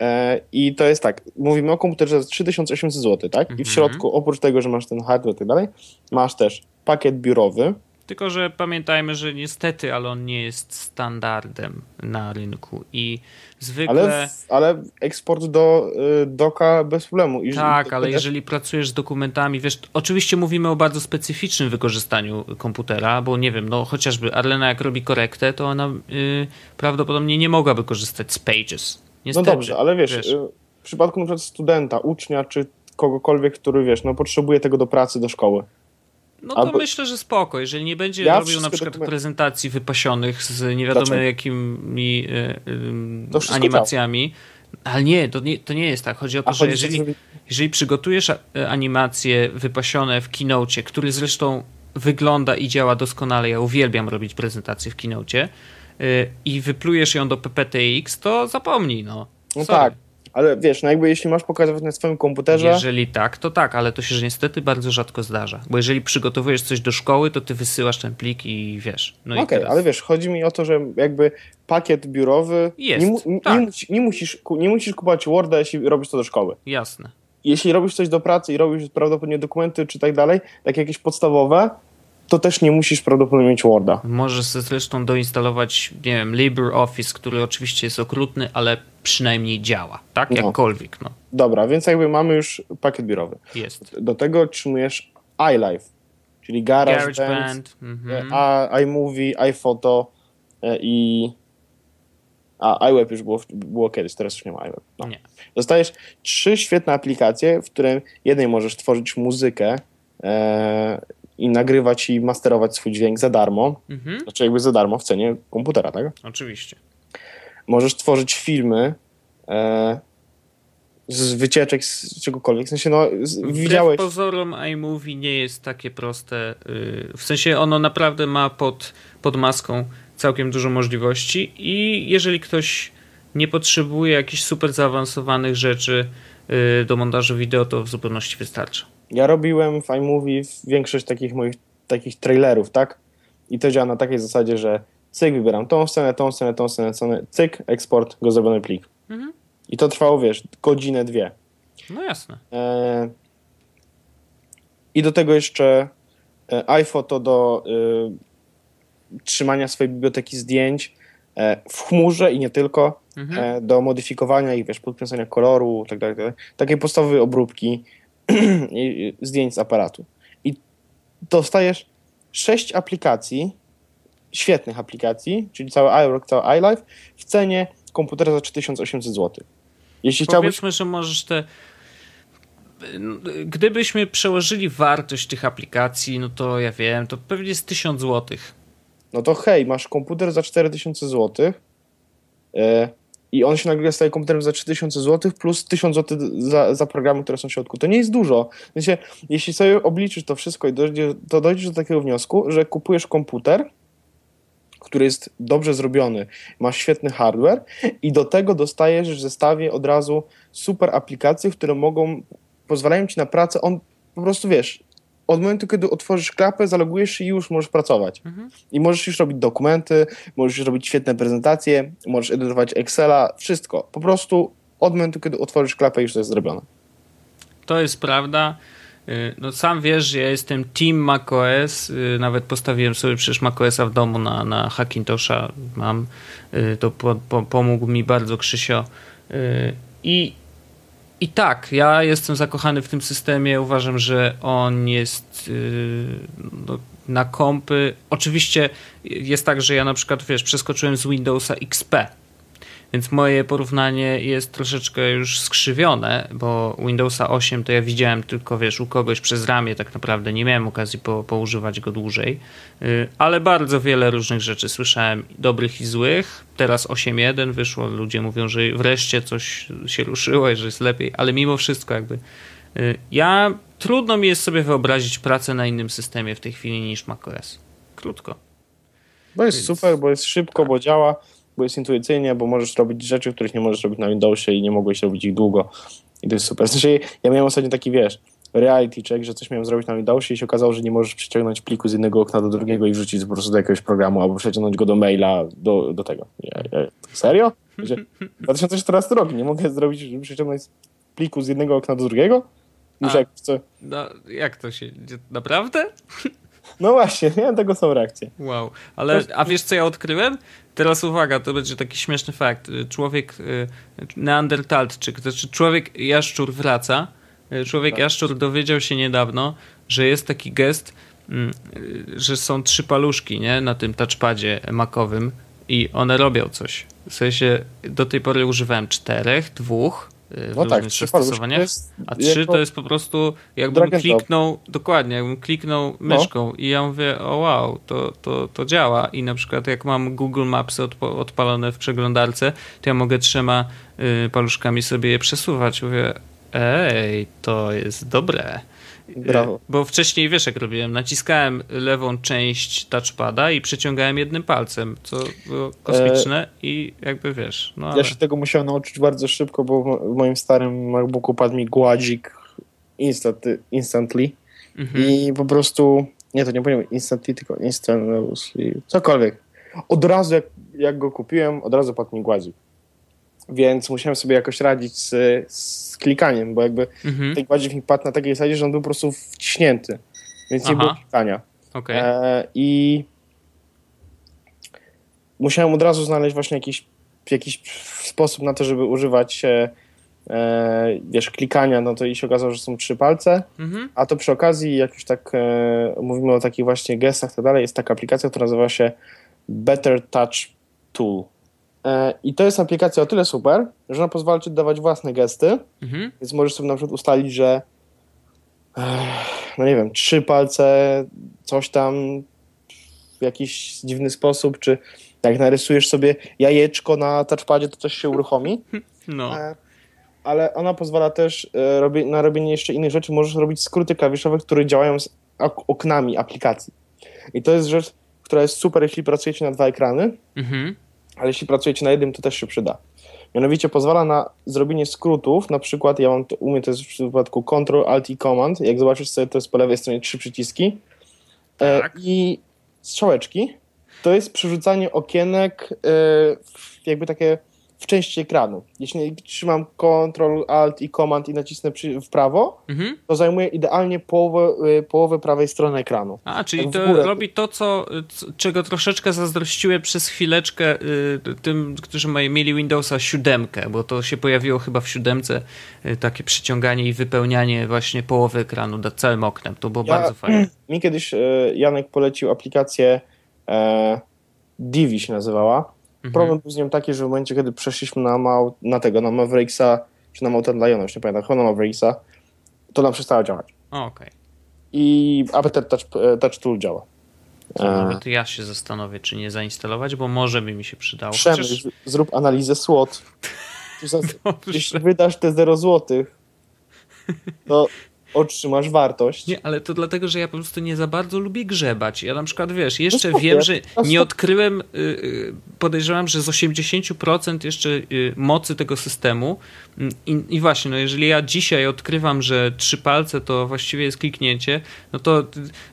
E, I to jest tak, mówimy o komputerze za 3800 zł, tak? I Mhm. w środku, oprócz tego, że masz ten hardware i tak dalej, masz też pakiet biurowy. Tylko, że pamiętajmy, że niestety, ale on nie jest standardem na rynku i zwykle... Ale, ale eksport do y, doka bez problemu. I, Tak, ale jeżeli pracujesz z dokumentami, wiesz, oczywiście mówimy o bardzo specyficznym wykorzystaniu komputera, bo nie wiem, no chociażby Arlena jak robi korektę, to ona y, prawdopodobnie nie mogłaby korzystać z Pages. No Niestety, dobrze, ale wiesz, y, w przypadku przykład studenta, ucznia, czy kogokolwiek, który wiesz, no potrzebuje tego do pracy, do szkoły. No to albo- myślę, że spoko. Jeżeli nie będzie Ja robił na przykład dokumenty- prezentacji wypasionych z nie wiadomo Dlaczego? jakimi y, y, animacjami, ale nie to, nie, to nie jest tak. Chodzi o to, A że jeżeli, żeby- jeżeli przygotujesz a- animacje wypasione w Keynote, który zresztą wygląda i działa doskonale, ja uwielbiam robić prezentacje w Keynote y, i wyplujesz ją do PPTX, to zapomnij, no. No tak, ale wiesz, no jakby jeśli masz pokazywać na swoim komputerze, Jeżeli tak, to tak, ale to się niestety bardzo rzadko zdarza. Bo jeżeli przygotowujesz coś do szkoły, to ty wysyłasz ten plik i wiesz. No Okej, teraz... ale wiesz, chodzi mi o to, że jakby pakiet biurowy. Jest, nie, mu, nie, tak. nie, nie, musisz, nie musisz kupować Worda, jeśli robisz to do szkoły. Jasne. Jeśli robisz coś do pracy i robisz prawdopodobnie dokumenty czy tak dalej, tak jakieś podstawowe, to też nie musisz prawdopodobnie mieć Worda. Możesz zresztą doinstalować, nie wiem, LibreOffice, który oczywiście jest okrutny, ale przynajmniej działa, tak? No. Jakkolwiek, no. Dobra, więc jakby mamy już pakiet biurowy. Jest. Do tego otrzymujesz iLife, czyli GarageBand, GarageBand. Mhm. a- iMovie, iPhoto e, i... A, iWeb już było, było kiedyś, teraz już nie ma iWeb. No. Nie. Dostajesz trzy świetne aplikacje, w którym jednej możesz tworzyć muzykę e, i nagrywać i masterować swój dźwięk za darmo. Mhm. Znaczy jakby za darmo w cenie komputera, tak? Oczywiście. Możesz tworzyć filmy e, z wycieczek, z czegokolwiek. W sensie, no, z, Wbrew widziałeś... pozorom iMovie nie jest takie proste. yy, W sensie ono naprawdę ma pod, pod maską całkiem dużo możliwości i jeżeli ktoś nie potrzebuje jakichś super zaawansowanych rzeczy yy, do montażu wideo, to w zupełności wystarcza. Ja robiłem w iMovie większość takich moich takich trailerów, tak? I to działa na takiej zasadzie, że cyk, wybieram tą scenę, tą scenę, tą scenę, scenę cyk, eksport, go zrobiony plik. Mhm. I to trwało, wiesz, godzinę, dwie. No jasne. E, I do tego jeszcze e, iPhoto do e, trzymania swojej biblioteki zdjęć e, w chmurze i nie tylko, Mhm. do modyfikowania ich, wiesz, podkręcania koloru, tak dalej, tak dalej. Takiej podstawowej obróbki zdjęć z aparatu. I dostajesz sześć aplikacji, świetnych aplikacji, czyli cały iWork, cały iLife w cenie komputera za 3800 zł. Jeśli chciałbyś Powiedzmy, że możesz te. Gdybyśmy przełożyli wartość tych aplikacji, no to ja wiem, to pewnie jest 1000 złotych. no to hej, masz komputer za 4000 zł e, i on się nagle staje komputerem za 3000 zł plus 1000 zł za, za programy, które są w środku. To nie jest dużo. Sensie, jeśli sobie obliczysz to wszystko i dojdzie, to dojdziesz do takiego wniosku, że kupujesz komputer, który jest dobrze zrobiony, masz świetny hardware i do tego dostajesz w zestawie od razu super aplikacje, które mogą, pozwalają ci na pracę, on po prostu wiesz, od momentu, kiedy otworzysz klapę, zalogujesz się i już możesz pracować. Mhm. I możesz już robić dokumenty, możesz już robić świetne prezentacje, możesz edytować Excela, wszystko. Po prostu od momentu, kiedy otworzysz klapę, już to jest zrobione. To jest prawda. Y, no sam wiesz, że ja jestem team macOS, y, nawet postawiłem sobie przecież macOSa w domu na, na Hackintosha, mam, y, to po, po, pomógł mi bardzo Krzysio i i tak, ja jestem zakochany w tym systemie. Uważam, że on jest no, na kompy. Oczywiście jest tak, że ja na przykład, wiesz, przeskoczyłem z Windowsa XP więc moje porównanie jest troszeczkę już skrzywione, bo Windowsa 8 to ja widziałem tylko, wiesz, u kogoś przez ramię tak naprawdę, nie miałem okazji po, poużywać go dłużej, y, ale bardzo wiele różnych rzeczy słyszałem, dobrych i złych. Teraz 8.1 wyszło, ludzie mówią, że wreszcie coś się ruszyło i że jest lepiej, ale mimo wszystko jakby y, ja trudno mi jest sobie wyobrazić pracę na innym systemie w tej chwili niż macOS. Krótko. Bo jest Więc... super, bo jest szybko, tak. bo działa bo jest intuicyjnie, bo możesz robić rzeczy, których nie możesz robić na Windowsie i nie mogłeś robić ich długo. I to jest super. Znaczy, ja miałem ostatnio taki, wiesz, reality check, że coś miałem zrobić na Windowsie i się okazało, że nie możesz przeciągnąć pliku z jednego okna do drugiego i wrzucić po prostu do jakiegoś programu, albo przeciągnąć go do maila, do, do tego. Ja, ja, serio? Że 2014 rok, nie mogę zrobić, żeby przeciągnąć pliku z jednego okna do drugiego? Muszę jak, co? No, jak to się... Naprawdę? No właśnie, nie? tego są reakcje. Wow, ale a wiesz co ja odkryłem? Teraz uwaga, to będzie taki śmieszny fakt. Człowiek y, neandertalczyk, to znaczy człowiek jaszczur wraca. Y, człowiek tak. jaszczur dowiedział się niedawno, że jest taki gest, y, że są trzy paluszki nie? na tym touchpadzie makowym i one robią coś. W sensie do tej pory używałem czterech, dwóch, no tak, trzy zastosowaniach, a trzy to jest po prostu jakbym kliknął, dokładnie, jakbym kliknął no. myszką no. i ja mówię, o wow, to, to, to działa i na przykład jak mam Google Maps odpalone w przeglądarce, to ja mogę trzema y, paluszkami sobie je przesuwać. Mówię, ej, to jest dobre. Brawo. Bo wcześniej, wiesz jak robiłem, naciskałem lewą część touchpada i przeciągałem jednym palcem, co było kosmiczne e... i jakby wiesz. No, ale... Ja się tego musiałem nauczyć bardzo szybko, bo w moim starym MacBooku padł mi gładzik instant, instantly mhm. i po prostu, nie to nie powiem instantly, tylko instantly, cokolwiek. Od razu jak, jak go kupiłem, od razu padł mi gładzik więc musiałem sobie jakoś radzić z, z klikaniem, bo jakby mhm. ten gładzik mi padł na takiej zasadzie, że on był po prostu wciśnięty, więc Aha. nie było klikania. Okay. E, I musiałem od razu znaleźć właśnie jakiś, jakiś sposób na to, żeby używać e, wiesz, klikania, no to i się okazało, że są trzy palce, mhm. a to przy okazji, jak już tak e, mówimy o takich właśnie gestach i tak dalej, jest taka aplikacja, która nazywa się Better Touch Tool. E, I to jest aplikacja o tyle super, że ona pozwala ci dawać własne gesty, mhm. więc możesz sobie na przykład ustalić, że no nie wiem, trzy palce, coś tam w jakiś dziwny sposób, czy jak narysujesz sobie jajeczko na touchpadzie, to coś się uruchomi. No. E, ale ona pozwala też e, na robienie jeszcze innych rzeczy. Możesz robić skróty klawiszowe, które działają z oknami aplikacji. I to jest rzecz, która jest super, jeśli pracujecie na dwa ekrany. Mhm ale jeśli pracujecie na jednym, to też się przyda. Mianowicie pozwala na zrobienie skrótów, na przykład ja mam to, u mnie to jest w przypadku Ctrl, Alt i Command, jak zobaczysz sobie, to jest po lewej stronie trzy przyciski e, tak. i strzałeczki. To jest przerzucanie okienek, e, jakby takie w części ekranu. Jeśli trzymam Ctrl, Alt i Command i nacisnę przy, w prawo, mhm. to zajmuje idealnie połowę, y, połowę prawej strony ekranu. A, czyli tak to robi to, co, czego troszeczkę zazdrościłem przez chwileczkę y, tym, którzy mieli Windowsa 7, bo to się pojawiło chyba w 7, y, takie przyciąganie i wypełnianie właśnie połowy ekranu nad całym oknem. To było ja, bardzo fajne. Mi kiedyś Janek polecił aplikację e, Divi się nazywała Mhm. Problem był z nią taki, że w momencie, kiedy przeszliśmy na, Mau, na tego, na Mavericksa, czy na Mountain Liona, już nie pamiętam, chyba na Mavericksa, to nam przestało działać. Okej. Okay. I Aperture Touch, Touch Tool działa. To nawet ja się zastanowię, czy nie zainstalować, bo może by mi się przydało. Przemyśl, Chociaż... zrób analizę SWOT. Jeśli wydasz te 0 złotych, to otrzymasz wartość. Nie, ale to dlatego, że ja po prostu nie za bardzo lubię grzebać. Ja na przykład, wiesz, jeszcze no wiem, że nie odkryłem, y, y, podejrzewam, że z 80% jeszcze y, mocy tego systemu mm, I, i, właśnie, no jeżeli ja dzisiaj odkrywam, że trzy palce to właściwie jest kliknięcie, no to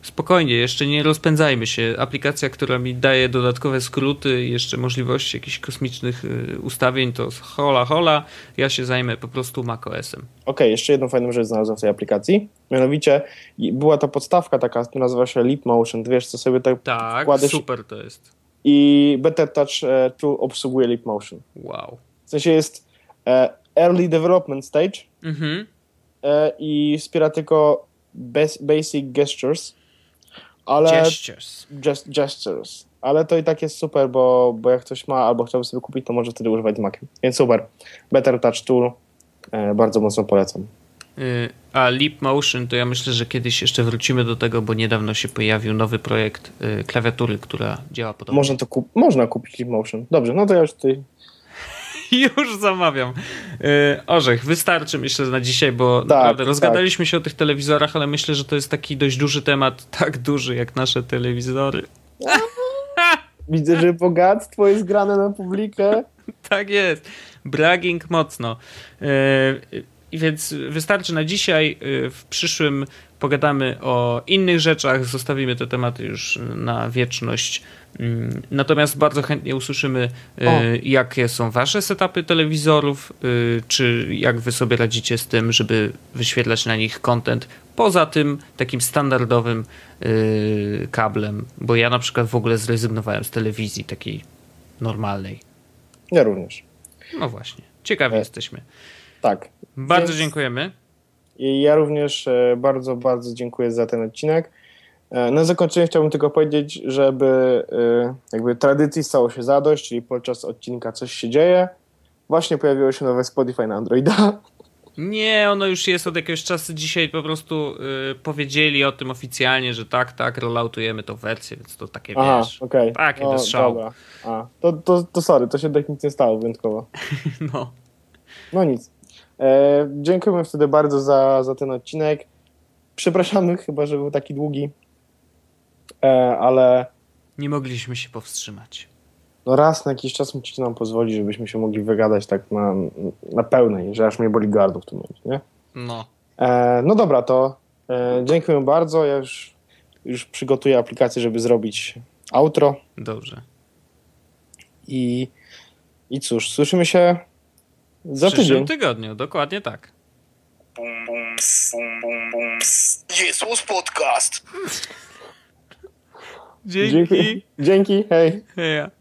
spokojnie, jeszcze nie rozpędzajmy się. Aplikacja, która mi daje dodatkowe skróty jeszcze możliwości jakichś kosmicznych ustawień, to hola hola, ja się zajmę po prostu macOS-em. Okej, okay, jeszcze jedną fajną rzecz znalazłem w tej aplikacji aplikacji. Mianowicie była to podstawka taka, nazywa się Leap Motion. Wiesz, co sobie tak Tak, wkładasz super to jest. i Better Touch e, tu obsługuje Leap Motion. Wow. W sensie jest e, Early Development Stage Mhm. e, i wspiera tylko bas Basic Gestures, ale Gestures. gest gestures. Ale to i tak jest super, bo, bo jak ktoś ma albo chciałby sobie kupić, to może wtedy używać z Maciem. Więc super. Better Touch Tool e, bardzo mocno polecam. Y, A Leap Motion, to ja myślę, że kiedyś jeszcze wrócimy do tego, bo niedawno się pojawił nowy projekt y, klawiatury, która działa podobnie. Można to kup można kupić Leap Motion. Dobrze, no to ja już tutaj Już zamawiam. Y, Orzech, wystarczy myślę na dzisiaj, bo Tak, naprawdę tak. rozgadaliśmy się o tych telewizorach, ale myślę, że to jest taki dość duży temat, tak duży jak nasze telewizory. widzę, że bogactwo jest grane na publikę. Tak jest. Bragging mocno. I więc wystarczy na dzisiaj. E, W przyszłym pogadamy o innych rzeczach. Zostawimy te tematy już na wieczność. Mm, Natomiast bardzo chętnie usłyszymy, e, O. jakie są wasze setupy telewizorów, e, czy jak wy sobie radzicie z tym, żeby wyświetlać na nich content. Poza tym takim standardowym kablem, bo ja na przykład w ogóle zrezygnowałem z telewizji takiej normalnej. Ja również. No właśnie, ciekawi E. jesteśmy. Tak. Bardzo Więc- dziękujemy. I ja również e, bardzo, bardzo dziękuję za ten odcinek. E, Na zakończenie chciałbym tylko powiedzieć, żeby e, jakby tradycji stało się zadość, czyli podczas odcinka coś się dzieje. Właśnie pojawiło się nowe Spotify na Androida. Nie, ono już jest od jakiegoś czasu. Dzisiaj po prostu y, powiedzieli o tym oficjalnie, że tak, tak, rolloutujemy tą wersję, więc to takie Aha, wiesz. okej. Takie No, bez szału. Dobra. A, to, to, to sorry, to się tak nic nie stało wyjątkowo. No. No nic. E, dziękujemy wtedy bardzo za, za ten odcinek. Przepraszamy chyba, że był taki długi, e, ale Nie mogliśmy się powstrzymać. no raz na jakiś czas musicie nam pozwolić, żebyśmy się mogli wygadać tak na, na pełnej, że aż mnie boli gardło w tym momencie, nie? No. E, no dobra, to e, dziękuję bardzo. Ja już, już przygotuję aplikację, żeby zrobić outro Dobrze. i, i cóż, słyszymy się W za przyszłym tydzień. tygodniu, dokładnie tak. Jesus Podcast. Dzięki. Dzięki, dzięki hej. Heja.